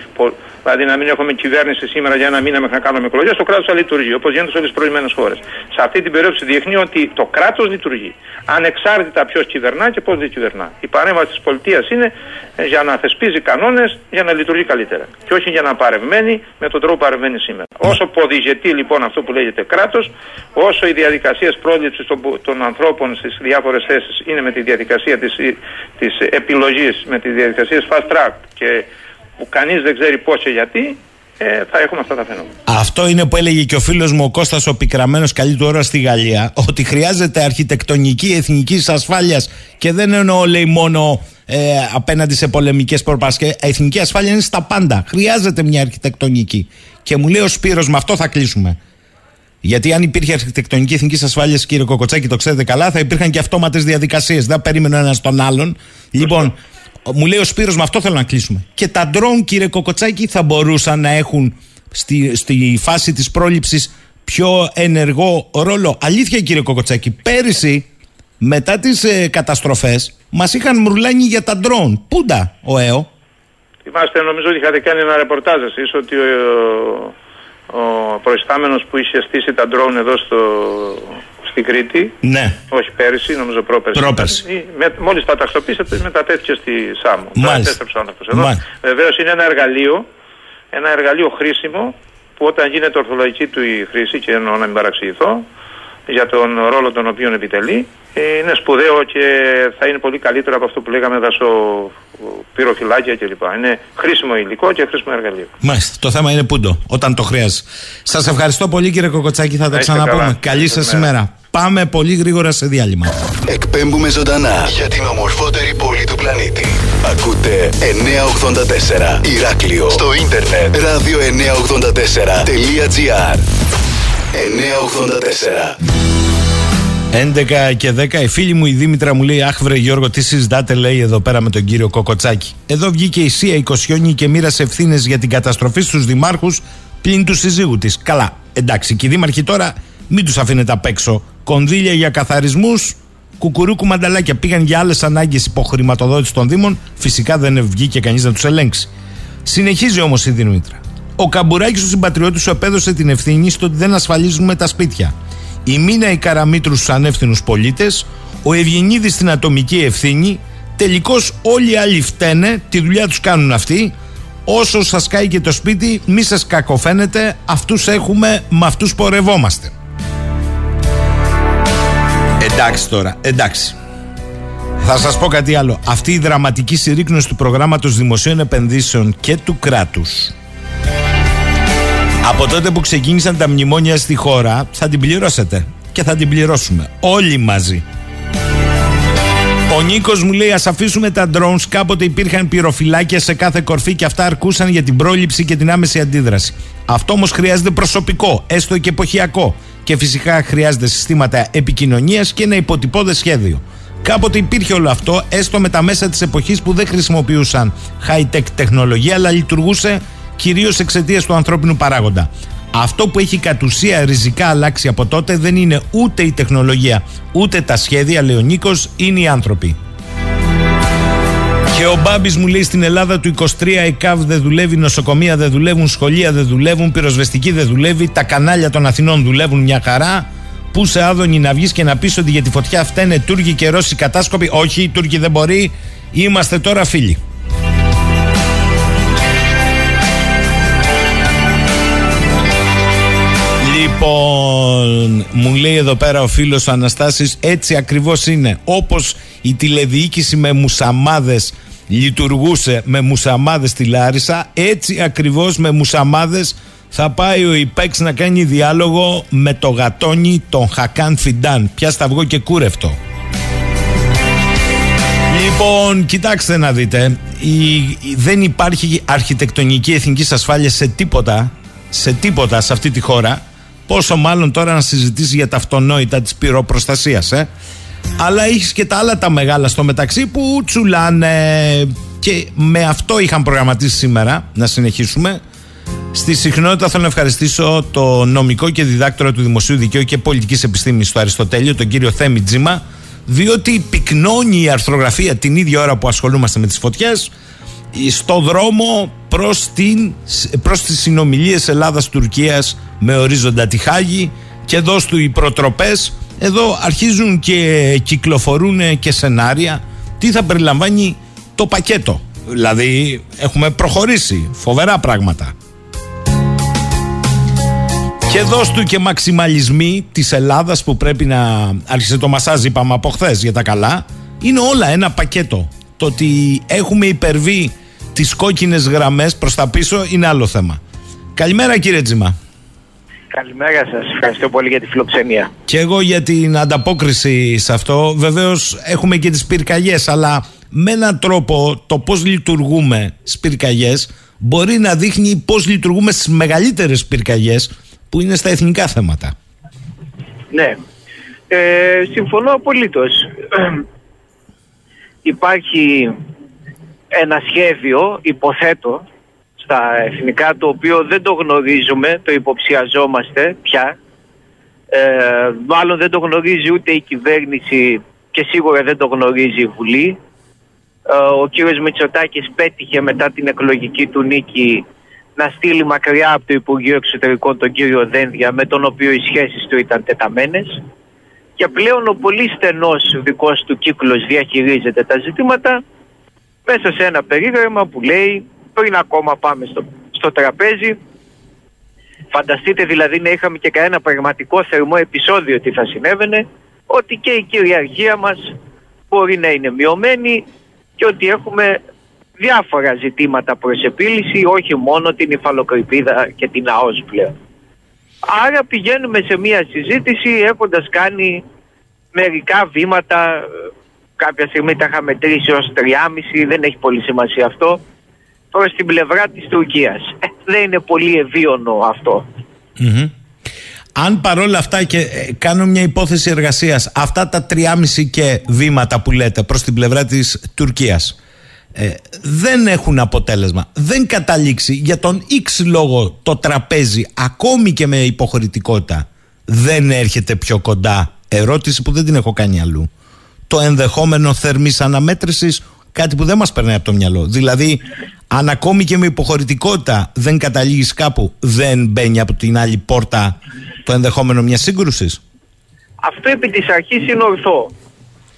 δηλαδή να μην έχουμε κυβέρνηση σήμερα για ένα μήνα μέχρι να κάνουμε εκλογές, το κράτος θα λειτουργεί όπως γίνεται σε όλες τις προηγούμενε χώρες. Σε αυτή την περίοδο δείχνει ότι το κράτος λειτουργεί. Ανεξάρτητα ποιος κυβερνά και πώς δεν κυβερνά. Η παρέμβαση της πολιτείας είναι για να θεσπίζει κανόνες για να λειτουργεί καλύτερα. Και όχι για να παρεμβαίνει με τον τρόπο που παρεμβαίνει σήμερα. Όσο ποδηγετεί λοιπόν αυτό που λέγεται κράτος, όσο οι διαδικασίες πρόληψης των, των ανθρώπων στις διάφορες θέσεις είναι με τη διαδικασία της, της επιλογής, με τη διαδικασία fast track και που κανείς δεν ξέρει πώς και γιατί, ε, θα έχουμε αυτά τα φαινόμενα. Αυτό είναι που έλεγε και ο φίλος μου ο Κώστας ο Πικραμένος καλή του ώρα στη Γαλλία, ότι χρειάζεται αρχιτεκτονική εθνικής ασφάλειας και δεν εννοώ λέει μόνο ε, απέναντι σε πολεμικές προπάσκες, εθνική ασφάλεια είναι στα πάντα. Χρειάζεται μια αρχιτεκτονική. Και μου λέει ο Σπύρος, με αυτό θα κλείσουμε. Γιατί αν υπήρχε αρχιτεκτονική εθνικής ασφάλειας, κύριε Κοκοτσάκη, το ξέρετε καλά, θα υπήρχαν και αυτόματες διαδικασίες. Δεν περίμενε ένας τον άλλον. Λοιπόν, μου λέει ο Σπύρος, με αυτό θέλω να κλείσουμε. Και τα ντρόν, κύριε Κοκοτσάκη, θα μπορούσαν να έχουν στη, στη φάση της πρόληψης πιο ενεργό ρόλο. Αλήθεια, κύριε Κοκοτσάκη, πέρυσι, μετά τις ε, καταστροφές, μας είχαν μουρλάνει για τα ντρόν. Πούντα, ο ΕΟ. Θυμάστε, νομίζω ότι είχατε κάνει ένα ρεπορτάζ εσείς ότι ο, ο προϊστάμενος που είχε στήσει τα ντρόουν εδώ στο, στην Κρήτη. Ναι. Όχι πέρυσι, νομίζω πρόπερσι. Πρόπερσι. Με, μόλις τα ταξιοποίησατε μετατέθηκε στη Σάμο. Μάλιστα. Βεβαίως είναι ένα εργαλείο, ένα εργαλείο χρήσιμο που όταν γίνεται ορθολογική του η χρήση και εννοώ να μην παραξηγηθώ για τον ρόλο τον οποίο επιτελεί είναι σπουδαίο και θα είναι πολύ καλύτερο από αυτό που λέγαμε δασο πυροφυλάκια κλπ. Είναι χρήσιμο υλικό και χρήσιμο εργαλείο. Μάλιστα. Το θέμα είναι πούντο, όταν το χρειάζεται. Σας ευχαριστώ πολύ κύριε Κοκοτσάκη, θα τα ξαναπούμε. Καλή σας ημέρα. Πάμε πολύ γρήγορα σε διάλειμμα. Εκπέμπουμε ζωντανά για την ομορφότερη πόλη του πλανήτη. Ακούτε 984 Ηράκλειο στο ίντερνετ radio984.gr 984 11 και 10 η φίλη μου η Δήμητρα μου λέει Αχ βρε Γιώργο τι συζητάτε λέει εδώ πέρα με τον κύριο Κοκοτσάκη Εδώ βγήκε η Σία Οικοσιόνη και μοίρασε ευθύνες για την καταστροφή στους δημάρχους πλην του συζύγου της Καλά εντάξει και οι δήμαρχοι τώρα μην τους αφήνετε απ' έξω Κονδύλια για καθαρισμούς Κουκουρούκου μανταλάκια πήγαν για άλλες ανάγκες υποχρηματοδότησης των Δήμων. Φυσικά δεν βγήκε κανείς να τους ελέγξει. Συνεχίζει όμως η Δήμητρα. Ο Καμπουράκης του συμπατριώτης σου επέδωσε την ευθύνη στο ότι δεν ασφαλίζουμε τα σπίτια. Η Μίνα η Καραμήτρου στου ανεύθυνου πολίτες, ο Ευγενίδης στην ατομική ευθύνη. Τελικώς όλοι οι άλλοι φταίνε, τη δουλειά τους κάνουν αυτοί. όσο σας κάει και το σπίτι μη σας κακοφαίνεται αυτούς έχουμε με αυτούς πορευόμαστε εντάξει τώρα εντάξει θα σας πω κάτι άλλο αυτή η δραματική συρρήκνωση του προγράμματος δημοσίων επενδύσεων και του κράτους από τότε που ξεκίνησαν τα μνημόνια στη χώρα θα την πληρώσετε και θα την πληρώσουμε όλοι μαζί ο Νίκος μου λέει: Α αφήσουμε τα drones. Κάποτε υπήρχαν πυροφυλάκια σε κάθε κορφή και αυτά αρκούσαν για την πρόληψη και την άμεση αντίδραση. Αυτό όμως χρειάζεται προσωπικό, έστω και εποχιακό. Και φυσικά χρειάζεται συστήματα επικοινωνίας και ένα υποτυπώδες σχέδιο. Κάποτε υπήρχε όλο αυτό, έστω με τα μέσα της εποχής που δεν χρησιμοποιούσαν high-tech τεχνολογία, αλλά λειτουργούσε κυρίως εξαιτίας του ανθρώπινου παράγοντα. Αυτό που έχει κατ' ουσία ριζικά αλλάξει από τότε δεν είναι ούτε η τεχνολογία, ούτε τα σχέδια, λέει ο Νίκος, είναι οι άνθρωποι. Και ο Μπάμπης μου λέει στην Ελλάδα του 23 η ΚΑΒ δεν δουλεύει, νοσοκομεία δεν δουλεύουν, σχολεία δεν δουλεύουν, πυροσβεστική δεν δουλεύει, τα κανάλια των Αθηνών δουλεύουν μια χαρά. Πού σε άδωνη να βγεις και να πεις ότι για τη φωτιά φταίνε Τούρκοι και Ρώσοι κατάσκοποι. Όχι, οι Τούρκοι δεν μπορεί. Είμαστε τώρα φίλοι. Λοιπόν, μου λέει εδώ πέρα ο φίλος Αναστάσης, έτσι ακριβώς είναι. Όπως η τηλεδιοίκηση με μουσαμάδες λειτουργούσε με μουσαμάδες στη Λάρισα, έτσι ακριβώς με μουσαμάδες θα πάει ο Ιπέξ να κάνει διάλογο με το γατόνι τον Χακάν Φιντάν. Πια σταυγό και κούρευτο. Λοιπόν, κοιτάξτε να δείτε. Η, δεν υπάρχει αρχιτεκτονική εθνικής ασφάλειας σε τίποτα, σε τίποτα σε αυτή τη χώρα. Πόσο μάλλον τώρα να συζητήσει για τα αυτονόητα της πυροπροστασίας, ε; Αλλά έχεις και τα άλλα τα μεγάλα στο μεταξύ που τσουλάνε. Και με αυτό είχαν προγραμματίσει σήμερα να συνεχίσουμε. Στη συχνότητα θέλω να ευχαριστήσω το νομικό και διδάκτορα του Δημοσίου Δικαίου και Πολιτικής Επιστήμης στο Αριστοτέλειο, τον κύριο Θέμη Τζίμα, διότι πυκνώνει η αρθρογραφία την ίδια ώρα που ασχολούμαστε με τις φωτιές στο δρόμο προς, την, προς τις συνομιλίες Ελλάδας-Τουρκίας με ορίζοντα τη Χάγη και εδώ στου οι προτροπές. Εδώ αρχίζουν και κυκλοφορούν και σενάρια. Τι θα περιλαμβάνει το πακέτο; Δηλαδή έχουμε προχωρήσει φοβερά πράγματα. Και δώσ' και μαξιμαλισμοί της Ελλάδας που πρέπει να άρχισε το μασάζ είπαμε από χθες για τα καλά. Είναι όλα ένα πακέτο. Το ότι έχουμε υπερβεί τις κόκκινες γραμμές προς τα πίσω είναι άλλο θέμα Καλημέρα κύριε Τζιμά Καλημέρα σας. Ευχαριστώ πολύ για τη φιλοξενία. Και εγώ για την ανταπόκριση σε αυτό. Βεβαίως έχουμε και τις πυρκαγιές, αλλά με έναν τρόπο το πώς λειτουργούμε στις πυρκαγιές μπορεί να δείχνει πώς λειτουργούμε στις μεγαλύτερες πυρκαγιές που είναι στα εθνικά θέματα. Ναι. Ε, συμφωνώ απολύτως. Υπάρχει ένα σχέδιο, υποθέτω, στα εθνικά το οποίο δεν το γνωρίζουμε, το υποψιαζόμαστε πια. Ε, μάλλον δεν το γνωρίζει ούτε η κυβέρνηση και σίγουρα δεν το γνωρίζει η Βουλή. Ε, ο κύριος Μητσοτάκης πέτυχε μετά την εκλογική του νίκη να στείλει μακριά από το Υπουργείο Εξωτερικών τον κύριο Δένδια με τον οποίο οι σχέσεις του ήταν τεταμένες και πλέον ο πολύ στενός δικός του κύκλος διαχειρίζεται τα ζητήματα μέσα σε ένα περίγραμμα που λέει πριν ακόμα πάμε στο, στο τραπέζι. Φανταστείτε δηλαδή να είχαμε και κανένα πραγματικό θερμό επεισόδιο τι θα συνέβαινε, ότι και η κυριαρχία μας μπορεί να είναι μειωμένη και ότι έχουμε διάφορα ζητήματα προς επίλυση, όχι μόνο την υφαλοκρηπίδα και την ΑΟΣ πλέον. Άρα πηγαίνουμε σε μια συζήτηση έχοντας κάνει μερικά βήματα, κάποια στιγμή τα είχαμε μετρήσει ως 3,5, δεν έχει πολύ σημασία αυτό, προς την πλευρά της Τουρκίας. Ε, δεν είναι πολύ ευίωνο Αν παρόλα αυτά και ε, κάνω μια υπόθεση εργασίας, αυτά τα 3,5 και βήματα που λέτε προς την πλευρά της Τουρκίας ε, δεν έχουν αποτέλεσμα. Δεν καταλήξει για τον X λόγο το τραπέζι ακόμη και με υποχωρητικότητα δεν έρχεται πιο κοντά. Ερώτηση που δεν την έχω κάνει αλλού. Το ενδεχόμενο θερμής αναμέτρησης κάτι που δεν μας περνάει από το μυαλό. Δηλαδή αν ακόμη και με υποχωρητικότητα δεν καταλήγεις κάπου, δεν μπαίνει από την άλλη πόρτα το ενδεχόμενο μιας σύγκρουσης. Αυτό επί της αρχής είναι ορθό.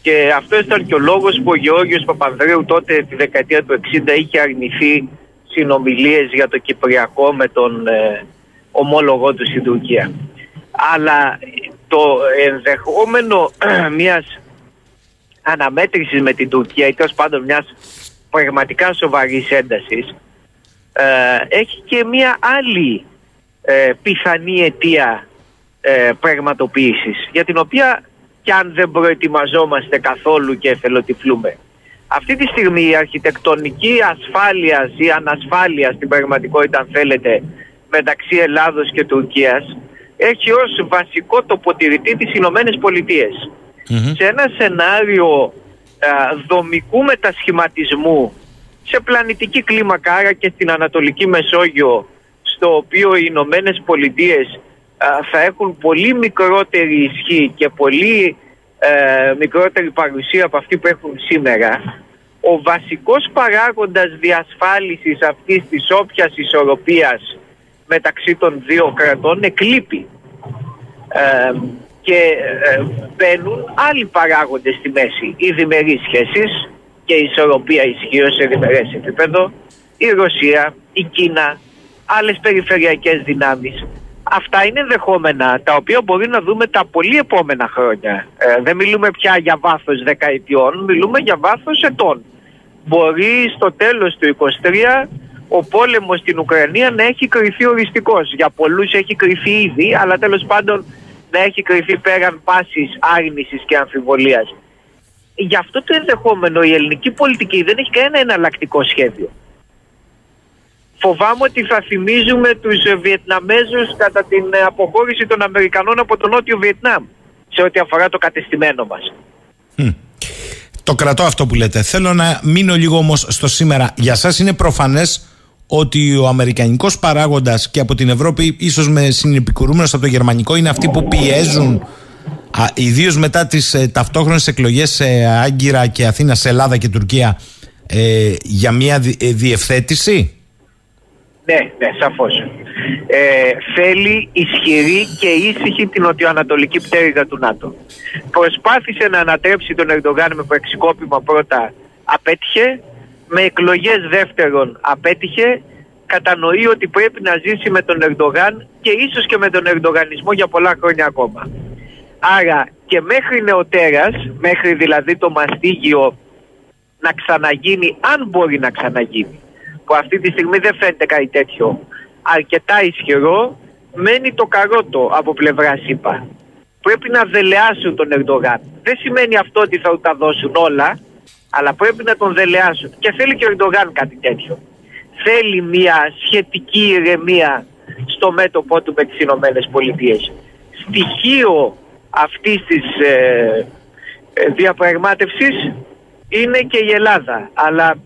Και αυτό ήταν και ο λόγος που ο Γεώργιος Παπανδρέου τότε τη δεκαετία του 60 είχε αρνηθεί συνομιλίες για το Κυπριακό με τον ε, ομόλογό του στην Τουρκία. Αλλά το ενδεχόμενο μιας αναμέτρησης με την Τουρκία ή τέλος πάντων μιας πραγματικά σοβαρής έντασης ε, έχει και μια άλλη ε, πιθανή αιτία ε, πραγματοποίησης για την οποία και αν δεν προετοιμαζόμαστε καθόλου και εθελοτυφλούμε. Αυτή τη στιγμή η αρχιτεκτονική ασφάλειας ή ανασφάλειας στην πραγματικότητα αν θέλετε μεταξύ Ελλάδος και Τουρκίας έχει ως βασικό τοποτηρητή τις Ηνωμένες Σε ένα σενάριο α, δομικού μετασχηματισμού σε πλανητική κλίμακα άρα και στην Ανατολική Μεσόγειο στο οποίο οι Ηνωμένες Πολιτείες θα έχουν πολύ μικρότερη ισχύ και πολύ ε, μικρότερη παρουσία από αυτή που έχουν σήμερα ο βασικός παράγοντας διασφάλισης αυτής της όποιας ισορροπίας μεταξύ των δύο κρατών εκλείπει. Ε, και ε, μπαίνουν άλλοι παράγοντες στη μέση οι διμερείς σχέσεις και η ισορροπία ισχύω σε διμερές επίπεδο η Ρωσία, η Κίνα άλλες περιφερειακές δυνάμεις Αυτά είναι ενδεχόμενα τα οποία μπορεί να δούμε τα πολύ επόμενα χρόνια. Ε, δεν μιλούμε πια για βάθος δεκαετιών, μιλούμε για βάθος ετών. Μπορεί στο τέλος του 23 ο πόλεμος στην Ουκρανία να έχει κρυφεί οριστικός. Για πολλούς έχει κρυφεί ήδη, αλλά τέλος πάντων να έχει κρυφεί πέραν πάσης άρνησης και αμφιβολίας. Γι' αυτό το ενδεχόμενο η ελληνική πολιτική δεν έχει κανένα εναλλακτικό σχέδιο φοβάμαι ότι θα θυμίζουμε τους Βιετναμέζους κατά την αποχώρηση των Αμερικανών από το Νότιο Βιετνάμ σε ό,τι αφορά το κατεστημένο μας. Το κρατώ αυτό που λέτε. Θέλω να μείνω λίγο όμως στο σήμερα. Για σας είναι προφανές ότι ο αμερικανικός παράγοντας και από την Ευρώπη ίσως με συνεπικουρούμενος από το γερμανικό είναι αυτοί που πιέζουν ιδίως μετά τις ε, ταυτόχρονες εκλογές σε Άγκυρα και Αθήνα, σε Ελλάδα και Τουρκία ε, για μια δι, ε, διευθέτηση; Ναι, ναι, σαφώς. Ε, θέλει ισχυρή και ήσυχη την νοτιοανατολική πτέρυγα του ΝΑΤΟ. Προσπάθησε να ανατρέψει τον Ερντογάν με προεξικόπημα πρώτα, απέτυχε. Με εκλογές δεύτερον απέτυχε. Κατανοεί ότι πρέπει να ζήσει με τον Ερντογάν και ίσως και με τον Ερντογανισμό για πολλά χρόνια ακόμα. Άρα και μέχρι νεοτέρας, μέχρι δηλαδή το μαστίγιο να ξαναγίνει, αν μπορεί να ξαναγίνει, που αυτή τη στιγμή δεν φαίνεται κάτι τέτοιο αρκετά ισχυρό μένει το καρότο από πλευρά ΣΥΠΑ. Πρέπει να δελεάσουν τον Ερντογάν. Δεν σημαίνει αυτό ότι θα τα δώσουν όλα, αλλά πρέπει να τον δελεάσουν. Και θέλει και ο Ερντογάν κάτι τέτοιο. Θέλει μια σχετική ηρεμία στο μέτωπό του με τις Ηνωμένες Πολιτείες. Στοιχείο αυτής της ε, ε, διαπραγμάτευσης είναι και η Ελλάδα. Αλλά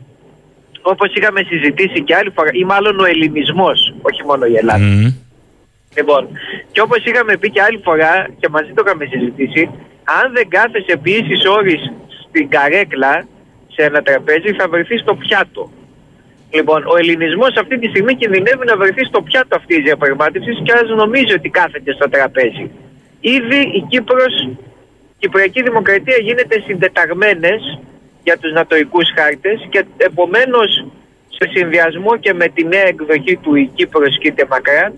Όπως είχαμε συζητήσει και άλλη φορά, ή μάλλον ο ελληνισμός, όχι μόνο η Ελλάδα. Mm. Λοιπόν, και όπως είχαμε πει και άλλη φορά και μαζί το είχαμε συζητήσει, αν δεν κάθεσαι ποιήσεις όρει στην καρέκλα σε ένα τραπέζι, θα βρεθεί στο πιάτο. Λοιπόν, ο ελληνισμός αυτή τη στιγμή κινδυνεύει να βρεθεί στο πιάτο αυτής της διαπραγμάτευσης και ας νομίζει ότι κάθεται στο τραπέζι. Ήδη η Κύπρος, η Κυπριακή Δημοκρατία γίνεται συντεταγμένες για τους νατοικούς χάρτες και επομένως σε συνδυασμό και με τη νέα εκδοχή του «Η Κύπρος κοίται μακράν»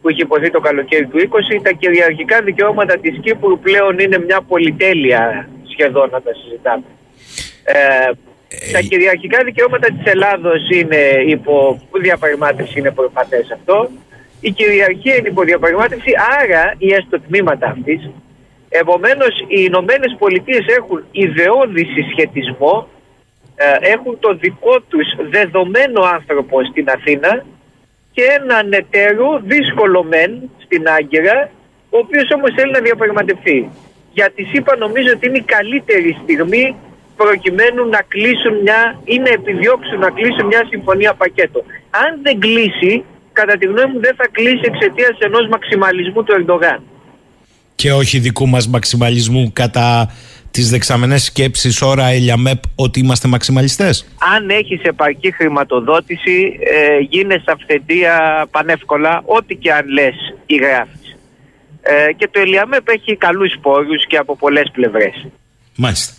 που είχε υποθεί το καλοκαίρι του 20, τα κυριαρχικά δικαιώματα της Κύπρου πλέον είναι μια πολυτέλεια σχεδόν να τα συζητάμε. Ε, τα ε, κυριαρχικά δικαιώματα της Ελλάδος είναι υπό διαπραγμάτευση, είναι προπατές αυτό. Η κυριαρχία είναι υπό διαπραγμάτευση, άρα ή έστω τμήματα αυτής Επομένως, οι Ηνωμένε Πολιτείες έχουν ιδεώδη συσχετισμό, ε, έχουν το δικό τους δεδομένο άνθρωπο στην Αθήνα και έναν εταίρο δύσκολο μεν στην Άγκυρα, ο οποίος όμως θέλει να διαπραγματευτεί. Γιατί είπα νομίζω ότι είναι η καλύτερη στιγμή προκειμένου να κλείσουν μια ή να επιδιώξουν να κλείσουν μια συμφωνία πακέτο. Αν δεν κλείσει, κατά τη γνώμη μου δεν θα κλείσει εξαιτίας ενός μαξιμαλισμού του Ερντογάν και όχι δικού μας μαξιμαλισμού κατά τις δεξαμενές σκέψεις ώρα Ελιαμέπ ότι είμαστε μαξιμαλιστές; Αν έχεις επαρκή χρηματοδότηση ε, γίνεσαι αυθεντία πανεύκολα ό,τι και αν λες ή γράφεις. Ε, και το Ελιαμέπ έχει καλούς πόρους και από πολλές πλευρές. Μάλιστα.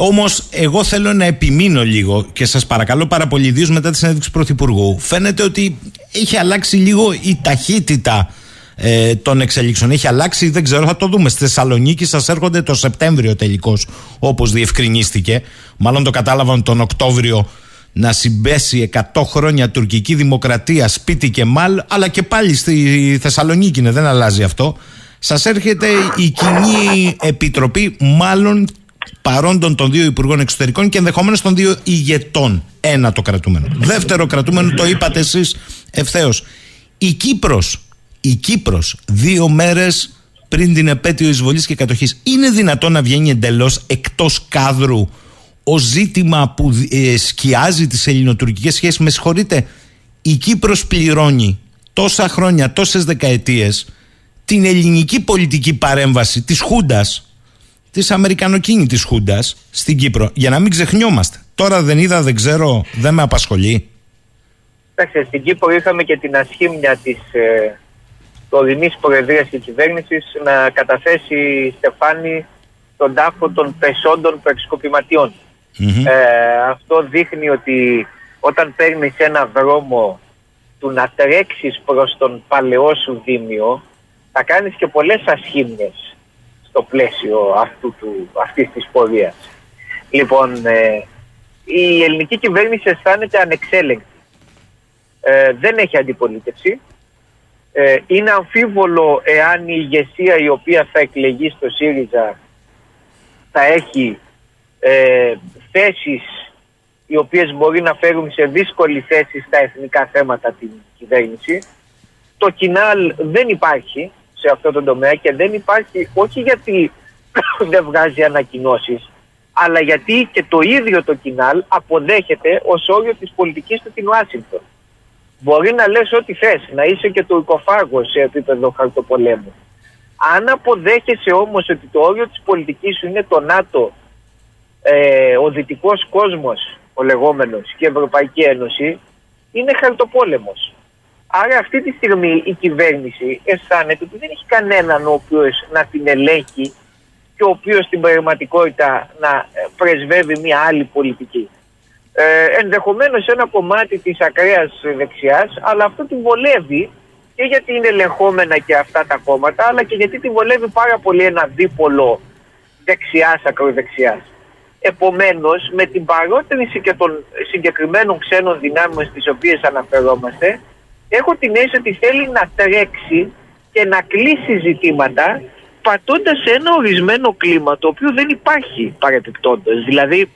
Όμως, εγώ θέλω να επιμείνω λίγο και σας παρακαλώ πάρα πολύ, ιδίως μετά τη συνέντευξη του Πρωθυπουργού. Φαίνεται ότι έχει αλλάξει λίγο η ταχύτητα ε, των εξελίξεων. Έχει αλλάξει, δεν ξέρω, θα το δούμε. Στη Θεσσαλονίκη σας έρχονται το Σεπτέμβριο τελικώς, όπως διευκρινίστηκε. Μάλλον το κατάλαβαν τον Οκτώβριο να συμπέσει 100 χρόνια τουρκική δημοκρατία σπίτι και μάλ, αλλά και πάλι στη Θεσσαλονίκη είναι, δεν αλλάζει αυτό. Σας έρχεται η κοινή επιτροπή, μάλλον παρόντων των δύο Υπουργών Εξωτερικών και ενδεχομένω των δύο ηγετών. Ένα το κρατούμενο. Δεύτερο κρατούμενο, το είπατε εσείς ευθέως. Η Κύπρος, η Κύπρος δύο μέρες πριν την επέτειο εισβολής και κατοχής είναι δυνατόν να βγαίνει εντελώς εκτός κάδρου ο ζήτημα που ε, σκιάζει τις ελληνοτουρκικές σχέσεις; Με συγχωρείτε η Κύπρος πληρώνει τόσα χρόνια, τόσες δεκαετίες την ελληνική πολιτική παρέμβαση της Χούντας της Αμερικανοκίνητης Χούντας στην Κύπρο για να μην ξεχνιόμαστε. Τώρα δεν είδα, δεν ξέρω, δεν με απασχολεί. Εντάξει, στην Κύπρο είχαμε και την ασχήμια της ε, τωρινής προεδρίας και κυβέρνησης να καταθέσει Στεφάνη τον τάφο των πεσόντων περσκοπηματιών. Ε, αυτό δείχνει ότι όταν παίρνεις ένα δρόμο του να τρέξεις προς τον παλαιό σου δήμιο θα κάνεις και πολλές ασχήμιες στο πλαίσιο αυτού του, αυτής της πορείας. Λοιπόν, ε, η ελληνική κυβέρνηση αισθάνεται ανεξέλεγκτη. Ε, δεν έχει αντιπολίτευση. Ε, είναι αμφίβολο εάν η ηγεσία η οποία θα εκλεγεί στο ΣΥΡΙΖΑ θα έχει ε, θέσεις οι οποίες μπορεί να φέρουν σε δύσκολη θέση στα εθνικά θέματα την κυβέρνηση. Το κοινάλ δεν υπάρχει σε αυτό το τομέα και δεν υπάρχει όχι γιατί δεν βγάζει ανακοινώσεις αλλά γιατί και το ίδιο το κοινάλ αποδέχεται ως όριο της πολιτικής του την Ουάσιγκτον. Μπορεί να λες ό,τι θες, να είσαι και το οικοφάγος σε επίπεδο χαρτοπολέμου. Αν αποδέχεσαι όμως ότι το όριο της πολιτικής σου είναι το ΝΑΤΟ, ε, ο δυτικός κόσμος, ο λεγόμενος, και η Ευρωπαϊκή Ένωση, είναι χαρτοπόλεμος. Άρα αυτή τη στιγμή η κυβέρνηση αισθάνεται ότι δεν έχει κανέναν ο οποίος να την ελέγχει και ο οποίος στην πραγματικότητα να πρεσβεύει μια άλλη πολιτική ε, ενδεχομένως ένα κομμάτι της ακραίας δεξιάς, αλλά αυτό την βολεύει και γιατί είναι ελεγχόμενα και αυτά τα κόμματα, αλλά και γιατί την βολεύει πάρα πολύ ένα δίπολο δεξιάς, ακροδεξιάς. Επομένως, με την παρότρινση και των συγκεκριμένων ξένων δυνάμεων στις οποίες αναφερόμαστε, έχω την αίσθηση ότι θέλει να τρέξει και να κλείσει ζητήματα πατώντας σε ένα ορισμένο κλίμα το οποίο δεν υπάρχει παρεπιπτόντως. Δηλαδή,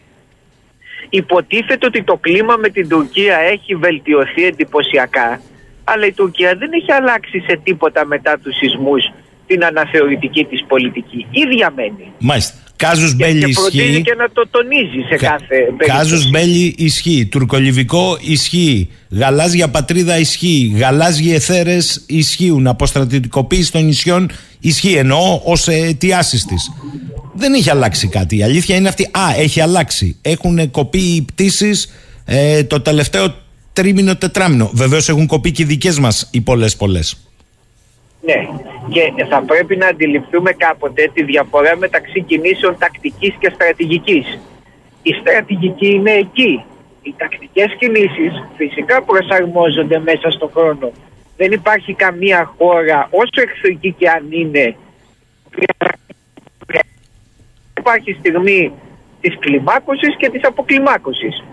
Υποτίθεται ότι το κλίμα με την Τουρκία έχει βελτιωθεί εντυπωσιακά, αλλά η Τουρκία δεν έχει αλλάξει σε τίποτα μετά τους σεισμούς την αναθεωρητική της πολιτική. Ίδια μένει. Μάλιστα. Κάζους Μπέλι ισχύει. και να το τονίζει σε κάθε περίπτωση. Κάζους Μπέλι ισχύει. Τουρκολιβικό ισχύει. Γαλάζια πατρίδα ισχύει. Γαλάζιοι εθέρες ισχύουν. Αποστρατητικοποίηση των νησιών ισχύει. Εννοώ ως αιτιάσεις της. Δεν έχει αλλάξει κάτι. Η αλήθεια είναι αυτή. Α, έχει αλλάξει. Έχουν κοπεί οι πτήσεις ε, το τελευταίο τρίμηνο, τετράμινο. Βεβαίως έχουν κοπεί και οι δικές μας οι πολλές πολλές. Ναι, και θα πρέπει να αντιληφθούμε κάποτε τη διαφορά μεταξύ κινήσεων τακτικής και στρατηγικής. Η στρατηγική είναι εκεί. Οι τακτικές κινήσεις φυσικά προσαρμόζονται μέσα στον χρόνο. Δεν υπάρχει καμία χώρα, όσο εχθρική και αν είναι, υπάρχει στιγμή της κλιμάκωσης και της αποκλιμάκωσης.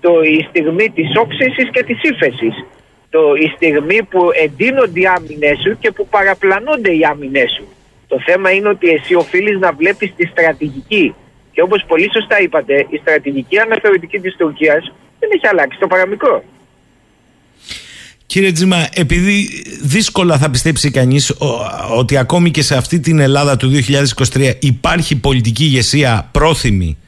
Το, η στιγμή της όξυσης και της ύφεσης το, η στιγμή που εντείνονται οι άμυνες σου και που παραπλανώνται οι άμυνες σου. Το θέμα είναι ότι εσύ οφείλεις να βλέπεις τη στρατηγική. Και όπως πολύ σωστά είπατε, η στρατηγική αναθεωρητική της Τουρκίας δεν έχει αλλάξει το παραμικρό. Κύριε Τζίμα, επειδή δύσκολα θα πιστέψει κανείς ότι ακόμη και σε αυτή την Ελλάδα του 2023 υπάρχει πολιτική ηγεσία πρόθυμη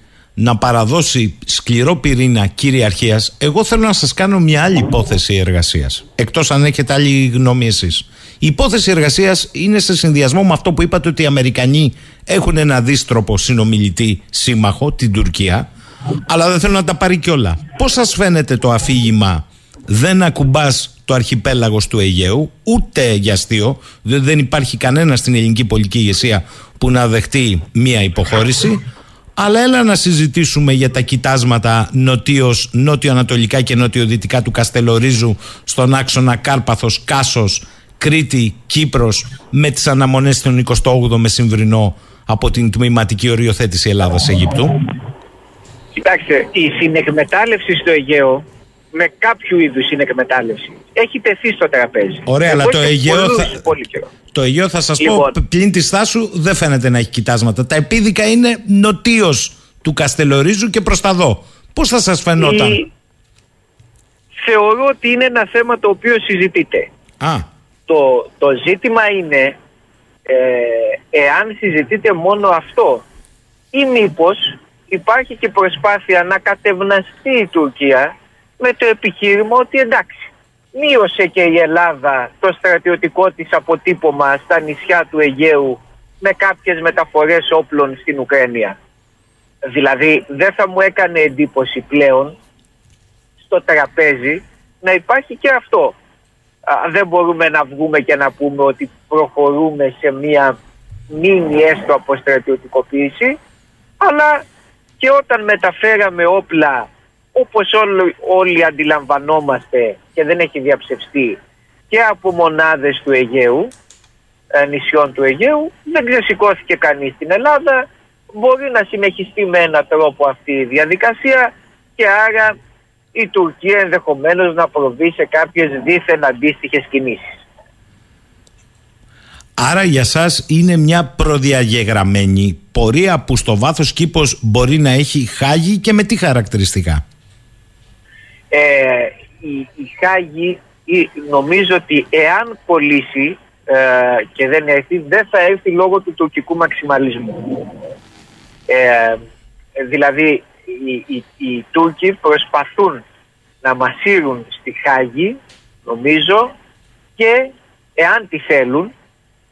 να παραδώσει σκληρό πυρήνα κυριαρχίας, εγώ θέλω να σας κάνω μια άλλη υπόθεση εργασίας. Εκτός αν έχετε άλλη γνώμη εσείς. Η υπόθεση εργασίας είναι σε συνδυασμό με αυτό που είπατε ότι οι Αμερικανοί έχουν ένα δίστροπο συνομιλητή σύμμαχο, την Τουρκία, αλλά δεν θέλω να τα πάρει κιόλα. Πώς σας φαίνεται το αφήγημα δεν ακουμπάς το αρχιπέλαγος του Αιγαίου, ούτε για αστείο, δεν υπάρχει κανένα στην ελληνική πολιτική ηγεσία που να δεχτεί μία υποχώρηση Αλλά έλα να συζητήσουμε για τα κοιτάσματα νοτίως, νότιο-ανατολικά και νότιο-δυτικά του Καστελορίζου στον άξονα Κάρπαθος, Κάσος, Κρήτη, Κύπρος με τις αναμονές των 28 μεσημβρινό από την τμήματική οριοθέτηση Ελλάδας-Αιγύπτου. Κοιτάξτε, η συνεκμετάλλευση στο Αιγαίο με κάποιο είδους συνεκμετάλλευση έχει τεθεί στο τραπέζι. Ωραία, αλλά το Αιγαίο, θα... το Αιγαίο θα σας λοιπόν, πω πλην της θάσου δεν φαίνεται να έχει κοιτάσματα. Τα επίδικα είναι νοτίως του Καστελορίζου και προς τα δω. Πώς θα σας φαινόταν; Η... Θεωρώ ότι είναι ένα θέμα το οποίο συζητείτε. Α. Το, το ζήτημα είναι ε, εάν συζητείτε μόνο αυτό ή μήπως υπάρχει και προσπάθεια να κατευναστεί η Τουρκία με το επιχείρημα ότι εντάξει, μείωσε και η Ελλάδα το στρατιωτικό της αποτύπωμα στα νησιά του Αιγαίου με κάποιες μεταφορές όπλων στην Ουκρανία. Δηλαδή δεν θα μου έκανε εντύπωση πλέον στο τραπέζι να υπάρχει και αυτό. δεν μπορούμε να βγούμε και να πούμε ότι προχωρούμε σε μία μήνυ έστω αποστρατιωτικοποίηση αλλά και όταν μεταφέραμε όπλα όπως όλοι, όλοι αντιλαμβανόμαστε και δεν έχει διαψευστεί και από μονάδες του Αιγαίου, ε, νησιών του Αιγαίου, δεν ξεσηκώθηκε κανείς στην Ελλάδα, μπορεί να συνεχιστεί με έναν τρόπο αυτή η διαδικασία και άρα η Τουρκία ενδεχομένως να προβεί σε κάποιες δίθεν αντίστοιχες κινήσεις. Άρα για σας είναι μια προδιαγεγραμμένη πορεία που στο βάθος κήπος μπορεί να έχει χάγει και με τι χαρακτηριστικά; Ε, η, η Χάγη νομίζω ότι εάν κολλήσει ε, και δεν έρθει δεν θα έρθει λόγω του τουρκικού μαξιμαλισμού. Ε, δηλαδή οι, οι, οι Τούρκοι προσπαθούν να μασίρουν στη Χάγη νομίζω και εάν τη θέλουν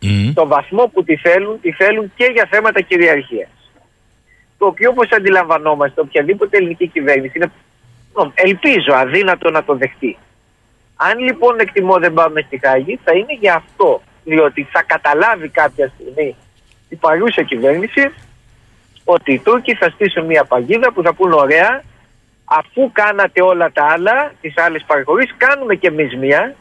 mm. το βαθμό που τη θέλουν, τη θέλουν και για θέματα κυριαρχίας. Το οποίο όπως αντιλαμβανόμαστε οποιαδήποτε ελληνική κυβέρνηση είναι ελπίζω αδύνατο να το δεχτεί. Αν λοιπόν εκτιμώ δεν πάμε στη Χάγη θα είναι για αυτό. Διότι θα καταλάβει κάποια στιγμή η παρούσα κυβέρνηση ότι οι Τούρκοι θα στήσουν μια παγίδα που θα πούν ωραία αφού κάνατε όλα τα άλλα, τις άλλες παραχωρήσεις, κάνουμε και εμείς μια,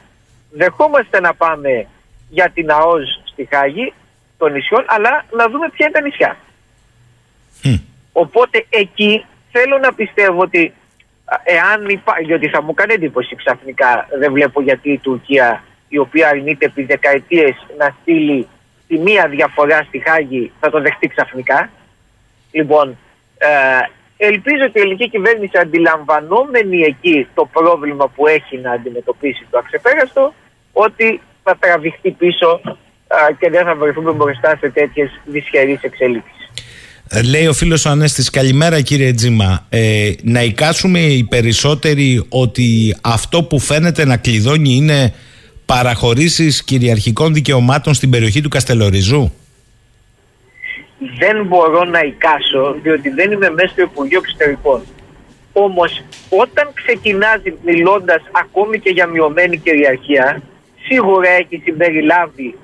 δεχόμαστε να πάμε για την ΑΟΣ στη Χάγη των νησιών, αλλά να δούμε ποια είναι τα νησιά. Οπότε εκεί θέλω να πιστεύω ότι εάν υπάρχει, διότι θα μου κάνει εντύπωση ξαφνικά, δεν βλέπω γιατί η Τουρκία η οποία αρνείται επί δεκαετίες να στείλει τη μία διαφορά στη Χάγη θα το δεχτεί ξαφνικά. Λοιπόν, ε, ελπίζω ότι η ελληνική κυβέρνηση αντιλαμβανόμενη εκεί το πρόβλημα που έχει να αντιμετωπίσει το αξεπέραστο, ότι θα τραβηχτεί πίσω και δεν θα βρεθούμε μπροστά σε τέτοιες δυσχερείς εξελίξεις. Ε, λέει ο φίλος ο Ανέστης, καλημέρα κύριε Τζίμα. Ε, να εικάσουμε οι περισσότεροι ότι αυτό που φαίνεται να κλειδώνει είναι παραχωρήσεις κυριαρχικών δικαιωμάτων στην περιοχή του Καστελοριζού. Δεν μπορώ να εικάσω, διότι δεν είμαι μέσα στο Υπουργείο Εξωτερικών. Όμως, όταν ξεκινάς μιλώντας ακόμη και για μειωμένη κυριαρχία, σίγουρα έχει συμπεριλάβει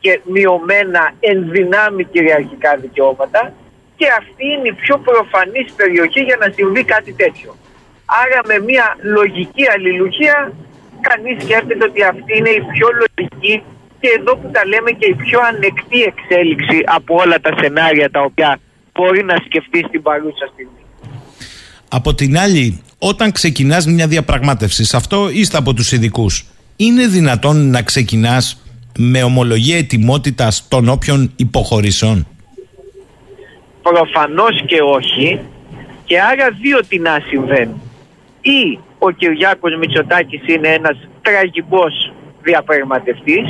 και μειωμένα ενδυνάμει κυριαρχικά δικαιώματα και αυτή είναι η πιο προφανής περιοχή για να συμβεί κάτι τέτοιο. Άρα με μια λογική αλληλουχία κανείς σκέφτεται ότι αυτή είναι η πιο λογική και εδώ που τα λέμε και η πιο ανεκτή εξέλιξη από όλα τα σενάρια τα οποία μπορεί να σκεφτεί στην παρούσα στιγμή. Από την άλλη, όταν ξεκινάς μια διαπραγμάτευση, σε αυτό είστε από τους ειδικούς. είναι δυνατόν να ξεκινάς με ομολογία ετοιμότητας των όποιων υποχωρήσεων; Προφανώς και όχι και άρα δύο τι να συμβαίνουν. Ή ο Κυριάκος Μητσοτάκης είναι ένας τραγικός διαπραγματευτής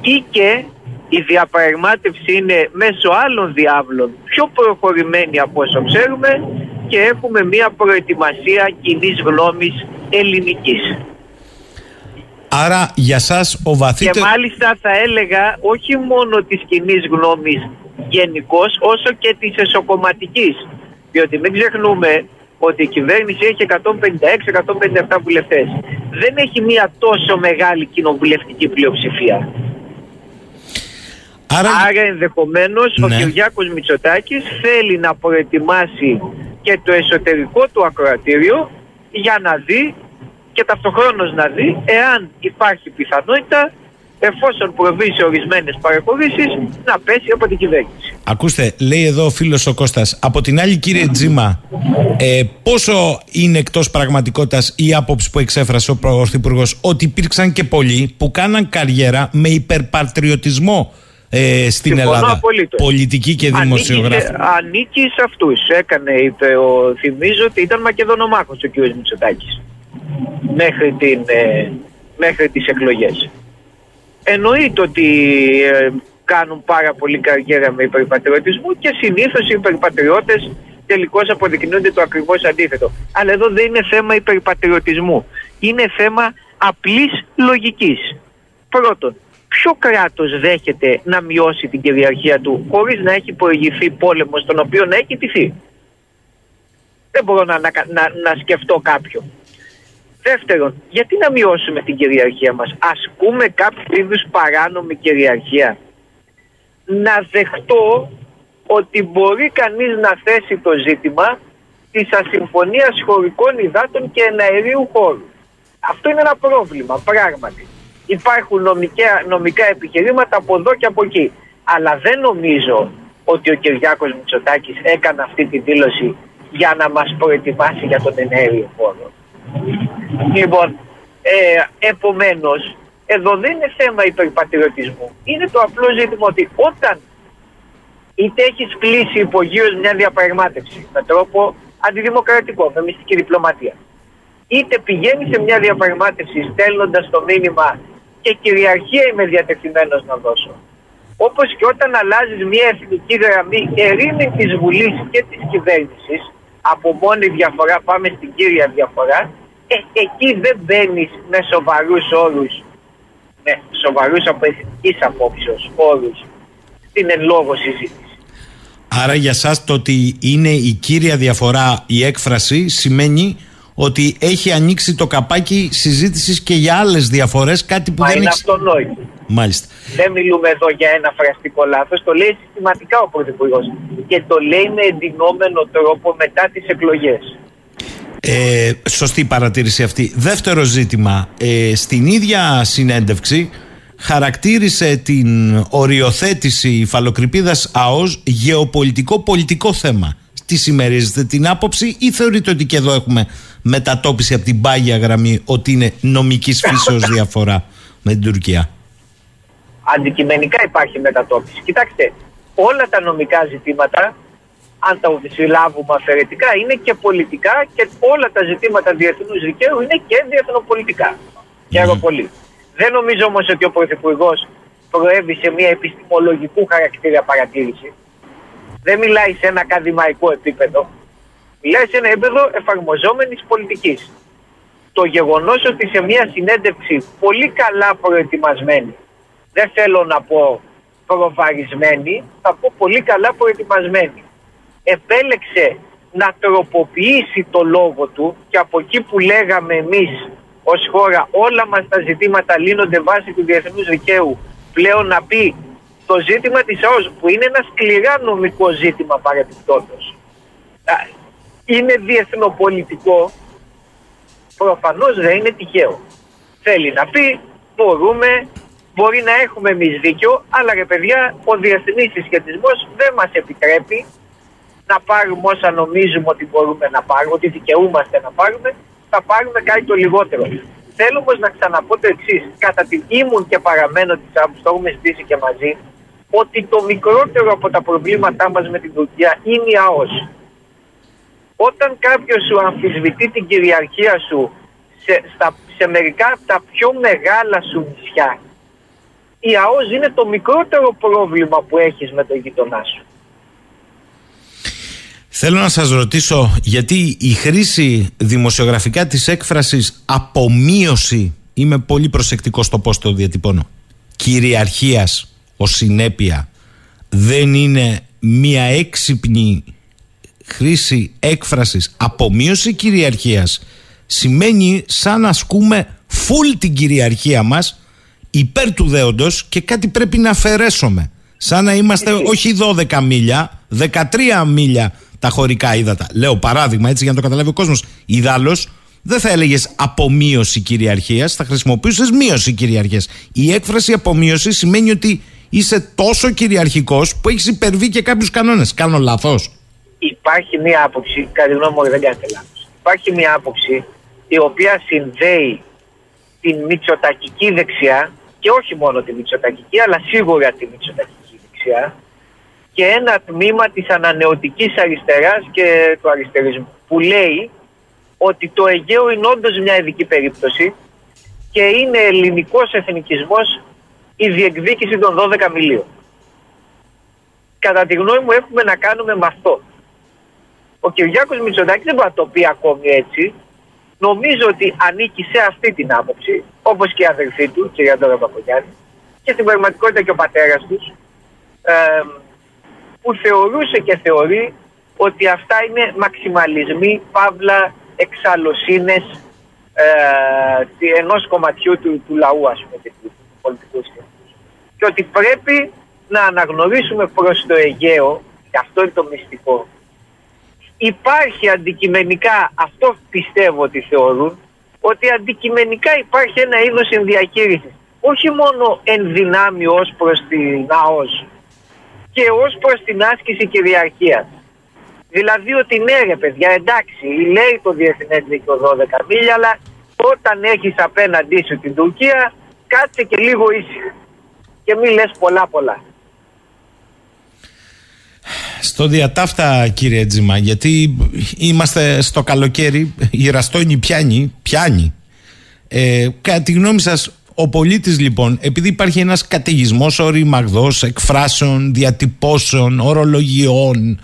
ή και η διαπραγμάτευση είναι μέσω άλλων διάβλων πιο προχωρημένη από όσο ξέρουμε και έχουμε μια προετοιμασία κοινής γνώμης ελληνικής. Άρα για σας ο βαθύτερος... Και μάλιστα θα έλεγα όχι μόνο της κοινής γνώμης γενικώς όσο και της εσωκομματικής. Διότι μην ξεχνούμε ότι η κυβέρνηση έχει 156-157 βουλευτές. Δεν έχει μια τόσο μεγάλη κοινοβουλευτική πλειοψηφία. Άρα, Άρα ενδεχομένως ο Ναι. Κυριάκος Μητσοτάκης θέλει να προετοιμάσει και το εσωτερικό του ακροατήριο για να δει και ταυτοχρόνως να δει εάν υπάρχει πιθανότητα εφόσον προβεί σε ορισμένες παραχωρήσεις να πέσει από την κυβέρνηση. Ακούστε, λέει εδώ ο φίλος ο Κώστας, από την άλλη κύριε Τζίμα, ε, πόσο είναι εκτός πραγματικότητας η άποψη που εξέφρασε ο Πρωθυπουργός ότι υπήρξαν και πολλοί που κάναν καριέρα με υπερπατριωτισμό ε, στην Συμφωνώ Ελλάδα. απολύτως. Πολιτικοί και Ανήκει δημοσιογράφοι; σε, ανήκει σε αυτούς. Έκανε, είπε, ο, θυμίζω ότι ήταν Μακεδονομάχος ο κ. Μητσοτάκης μέχρι, την, ε, μέχρι τις εκλογές. Εννοείται ότι ε, κάνουν πάρα πολύ καριέρα με υπερπατριωτισμό και συνήθως οι υπερπατριώτες τελικώς αποδεικνύονται το ακριβώς αντίθετο. Αλλά εδώ δεν είναι θέμα υπερπατριωτισμού. Είναι θέμα απλής λογικής. Πρώτον, ποιο κράτος δέχεται να μειώσει την κυριαρχία του χωρίς να έχει προηγηθεί πόλεμος στον οποίο να έχει τηθεί; Δεν μπορώ να, να, να, να σκεφτώ κάποιον. Δεύτερον, γιατί να μειώσουμε την κυριαρχία μας; Ασκούμε κάποιο είδους παράνομη κυριαρχία. Να δεχτώ ότι μπορεί κανείς να θέσει το ζήτημα της ασυμφωνίας χωρικών υδάτων και εναερίου χώρου. Αυτό είναι ένα πρόβλημα, πράγματι. Υπάρχουν νομικά, νομικά επιχειρήματα από εδώ και από εκεί. Αλλά δεν νομίζω ότι ο Κυριάκος Μητσοτάκης έκανε αυτή τη δήλωση για να μας προετοιμάσει για τον εναέριο χώρο. Λοιπόν, ε, επομένως, εδώ δεν είναι θέμα υπερπατριωτισμού. Είναι το απλό ζήτημα ότι όταν είτε έχεις κλείσει υπογείως μια διαπραγμάτευση με τρόπο αντιδημοκρατικό, με μυστική διπλωματία, είτε πηγαίνεις σε μια διαπραγμάτευση στέλνοντας το μήνυμα και κυριαρχία είμαι διατεθειμένος να δώσω. Όπως και όταν αλλάζεις μια εθνική γραμμή ερήμην της Βουλής και της κυβέρνησης, από μόνη διαφορά πάμε στην κύρια διαφορά, ε, εκεί δεν μπαίνεις με σοβαρούς όρους, με σοβαρούς από εθνικής απόψεως όρους, στην εν λόγω συζήτησης. Άρα για σας το ότι είναι η κύρια διαφορά η έκφραση σημαίνει ότι έχει ανοίξει το καπάκι συζήτησης και για άλλες διαφορές, κάτι που Μα δεν είναι έχει... αυτονόητο. Μάλιστα. Δεν μιλούμε εδώ για ένα φραστικό λάθος, το λέει συστηματικά ο Πρωθυπουργός και το λέει με εντυνόμενο τρόπο μετά τις εκλογές. Ε, σωστή παρατήρηση αυτή. Δεύτερο ζήτημα. Ε, στην ίδια συνέντευξη χαρακτήρισε την οριοθέτηση υφαλοκρηπίδας ΑΟΣ γεωπολιτικό πολιτικό θέμα. Τι συμμερίζετε την άποψη ή θεωρείτε ότι και εδώ έχουμε μετατόπιση από την πάγια γραμμή ότι είναι νομικής φύσεως διαφορά με την Τουρκία; Αντικειμενικά υπάρχει μετατόπιση. Κοιτάξτε, όλα τα νομικά ζητήματα, αν τα συλλάβουμε αφαιρετικά, είναι και πολιτικά και όλα τα ζητήματα διεθνούς δικαίου είναι και διεθνοπολιτικά. Χαίρομαι πολύ. Δεν νομίζω όμως ότι ο Πρωθυπουργός προέβη σε μια επιστημολογικού χαρακτήρα παρατήρηση. Δεν μιλάει σε ένα ακαδημαϊκό επίπεδο. Μιλάει σε ένα επίπεδο εφαρμοζόμενης πολιτικής. Το γεγονός ότι σε μια συνέντευξη πολύ καλά προετοιμασμένη, δεν θέλω να πω προβαρισμένη, θα πω πολύ καλά προετοιμασμένη, επέλεξε να τροποποιήσει το λόγο του και από εκεί που λέγαμε εμείς ως χώρα όλα μας τα ζητήματα λύνονται βάσει του διεθνούς δικαίου πλέον να πει το ζήτημα της ΑΟΣ που είναι ένα σκληρά νομικό ζήτημα παρεπιπτόντως α, είναι διεθνοπολιτικό προφανώς δεν είναι τυχαίο. Θέλει να πει μπορούμε μπορεί να έχουμε εμείς δίκιο αλλά ρε παιδιά ο διεθνής συσχετισμός δεν μας επιτρέπει να πάρουμε όσα νομίζουμε ότι μπορούμε να πάρουμε, ότι δικαιούμαστε να πάρουμε, θα πάρουμε κάτι το λιγότερο. Θέλω όμως να ξαναπώ το εξής. Κατά την ήμουν και παραμένω της άποψη, το έχουμε ζητήσει και μαζί, ότι το μικρότερο από τα προβλήματά μας με την Τουρκία είναι η ΑΟΣ. Όταν κάποιος σου αμφισβητεί την κυριαρχία σου σε, στα, σε μερικά από τα πιο μεγάλα σου νησιά, η ΑΟΣ είναι το μικρότερο πρόβλημα που έχεις με τον γειτονά σου. Θέλω να σας ρωτήσω γιατί η χρήση δημοσιογραφικά της έκφρασης απομείωση είμαι πολύ προσεκτικός στο πώς το διατυπώνω κυριαρχίας ως συνέπεια δεν είναι μια έξυπνη χρήση έκφρασης απομείωση κυριαρχίας σημαίνει σαν να ασκούμε φουλ την κυριαρχία μας υπέρ του δέοντος και κάτι πρέπει να αφαιρέσουμε Σαν να είμαστε όχι 12 μίλια, 13 μίλια τα χωρικά ύδατα. Λέω παράδειγμα έτσι για να το καταλάβει ο κόσμος. Ιδάλω δεν θα έλεγες απομείωση κυριαρχίας, θα χρησιμοποιούσες μείωση κυριαρχίας. Η έκφραση απομείωση σημαίνει ότι είσαι τόσο κυριαρχικός που έχεις υπερβεί και κάποιους κανόνες. Κάνω λάθος. Υπάρχει μία άποψη, κατά τη γνώμη μου δεν κάνετε λάθος. Υπάρχει μία άποψη η οποία συνδέει την μητσοτακική δεξιά και όχι μόνο τη μητσοτακική, αλλά σίγουρα τη μητσοτακική δεξιά και ένα τμήμα της ανανεωτικής αριστεράς και του αριστερισμού που λέει ότι το Αιγαίο είναι όντως μια ειδική περίπτωση και είναι ελληνικός εθνικισμός η διεκδίκηση των 12 μιλίων. Κατά τη γνώμη μου έχουμε να κάνουμε με αυτό. Ο Κυριάκος Μητσοτάκης δεν μπορεί να το πει ακόμη έτσι. Νομίζω ότι ανήκει σε αυτή την άποψη, όπως και η αδερφή του, κυρία Ντόρα Παπαγιάννη, και στην πραγματικότητα και ο πατέρας τους, που θεωρούσε και θεωρεί ότι αυτά είναι μαξιμαλισμοί, παύλα, εξαλλοσύνες ε, ενός κομματιού του, του λαού, ας πούμε, του πολιτικού Και ότι πρέπει να αναγνωρίσουμε προς το Αιγαίο, και αυτό είναι το μυστικό, υπάρχει αντικειμενικά, αυτό πιστεύω ότι θεωρούν, ότι αντικειμενικά υπάρχει ένα είδος ενδιαχείρισης. Όχι μόνο εν δυνάμει ως προς την ΑΟΣ, και ως προς την άσκηση κυριαρχίας. Δηλαδή ότι ναι ρε παιδιά εντάξει λέει το Διεθνές Δίκαιο 12 μίλια αλλά όταν έχεις απέναντί σου την Τουρκία κάτσε και λίγο ήσυχα και μην λες πολλά πολλά. Στο διατάφτα κύριε Τζιμα γιατί είμαστε στο καλοκαίρι η Ραστόνη πιάνει, πιάνει. Ε, κατά τη γνώμη σας ο πολίτης λοιπόν, επειδή υπάρχει ένας καταιγισμός οριμαγδός εκφράσεων, διατυπώσεων, ορολογιών,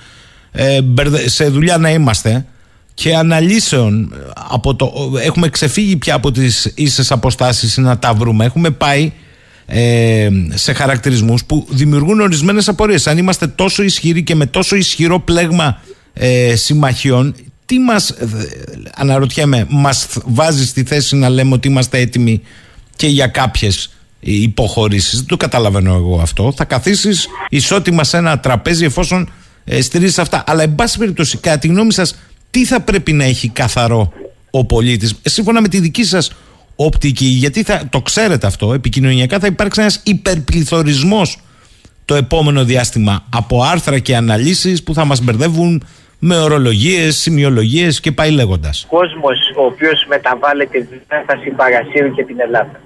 ε, σε δουλειά να είμαστε και αναλύσεων από το, έχουμε ξεφύγει πια από τις ίσες αποστάσεις να τα βρούμε. Έχουμε πάει ε, σε χαρακτηρισμούς που δημιουργούν ορισμένες απορίες. Αν είμαστε τόσο ισχυροί και με τόσο ισχυρό πλέγμα ε, συμμαχιών τι μας ε, αναρωτιέμαι μας βάζει στη θέση να λέμε ότι είμαστε έτοιμοι και για κάποιες υποχωρήσεις. Δεν το καταλαβαίνω εγώ αυτό. Θα καθίσεις ισότιμα σε ένα τραπέζι εφόσον ε, στηρίζεις αυτά. Αλλά, εν πάση περιπτώσει, κατά τη γνώμη σας, τι θα πρέπει να έχει καθαρό ο πολίτης, ε, σύμφωνα με τη δική σας οπτική, γιατί θα, το ξέρετε αυτό, επικοινωνιακά θα υπάρξει ένας υπερπληθωρισμός το επόμενο διάστημα από άρθρα και αναλύσεις που θα μας μπερδεύουν με ορολογίες, σημειολογίες και πάει λέγοντας. Ο κόσμος ο οποίος μεταβάλλεται θα συμπαρασύρει και την Ελλάδα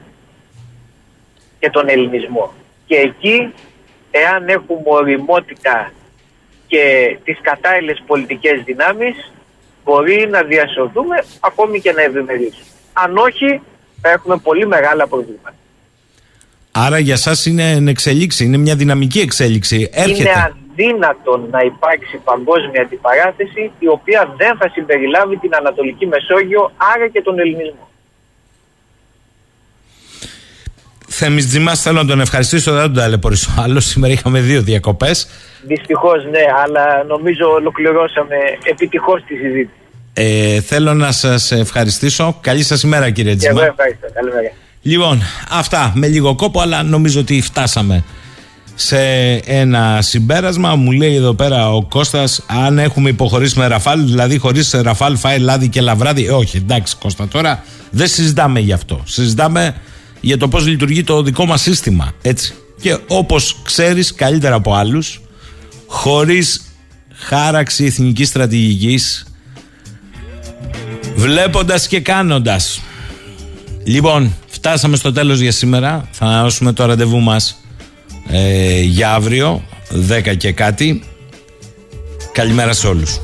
και τον ελληνισμό. Και εκεί, εάν έχουμε οριμότητα και τις κατάλληλες πολιτικές δυνάμεις, μπορεί να διασωθούμε ακόμη και να ευημερίσουμε. Αν όχι, θα έχουμε πολύ μεγάλα προβλήματα. Άρα για σας είναι εξελίξη, είναι μια δυναμική εξέλιξη. Έρχεται. Είναι αδύνατο να υπάρξει παγκόσμια αντιπαράθεση η οποία δεν θα συμπεριλάβει την Ανατολική Μεσόγειο, άρα και τον ελληνισμό. Θέμης Τζιμάς θέλω να τον ευχαριστήσω, δεν τον ταλαιπωρήσω άλλος. Σήμερα είχαμε δύο διακοπές. Δυστυχώς ναι, αλλά νομίζω ολοκληρώσαμε επιτυχώς τη συζήτηση. Ε, θέλω να σας ευχαριστήσω. Καλή σας ημέρα κύριε Τζιμά. Και εγώ ευχαριστώ. Καλημέρα. Λοιπόν, αυτά με λίγο κόπο, αλλά νομίζω ότι φτάσαμε σε ένα συμπέρασμα. Μου λέει εδώ πέρα ο Κώστας αν έχουμε υποχωρήσει με Ραφάλ, δηλαδή χωρίς Ραφάλ φάει λάδι και λαβράδι. Ε, όχι, εντάξει Κώστα, τώρα δεν συζητάμε γι' αυτό. Συζητάμε για το πώς λειτουργεί το δικό μας σύστημα. Έτσι. Και όπως ξέρεις καλύτερα από άλλους, χωρίς χάραξη εθνικής στρατηγικής, βλέποντας και κάνοντας. Λοιπόν, φτάσαμε στο τέλος για σήμερα. Θα ανανεώσουμε το ραντεβού μας ε, για αύριο 10 και κάτι. Καλημέρα σε όλους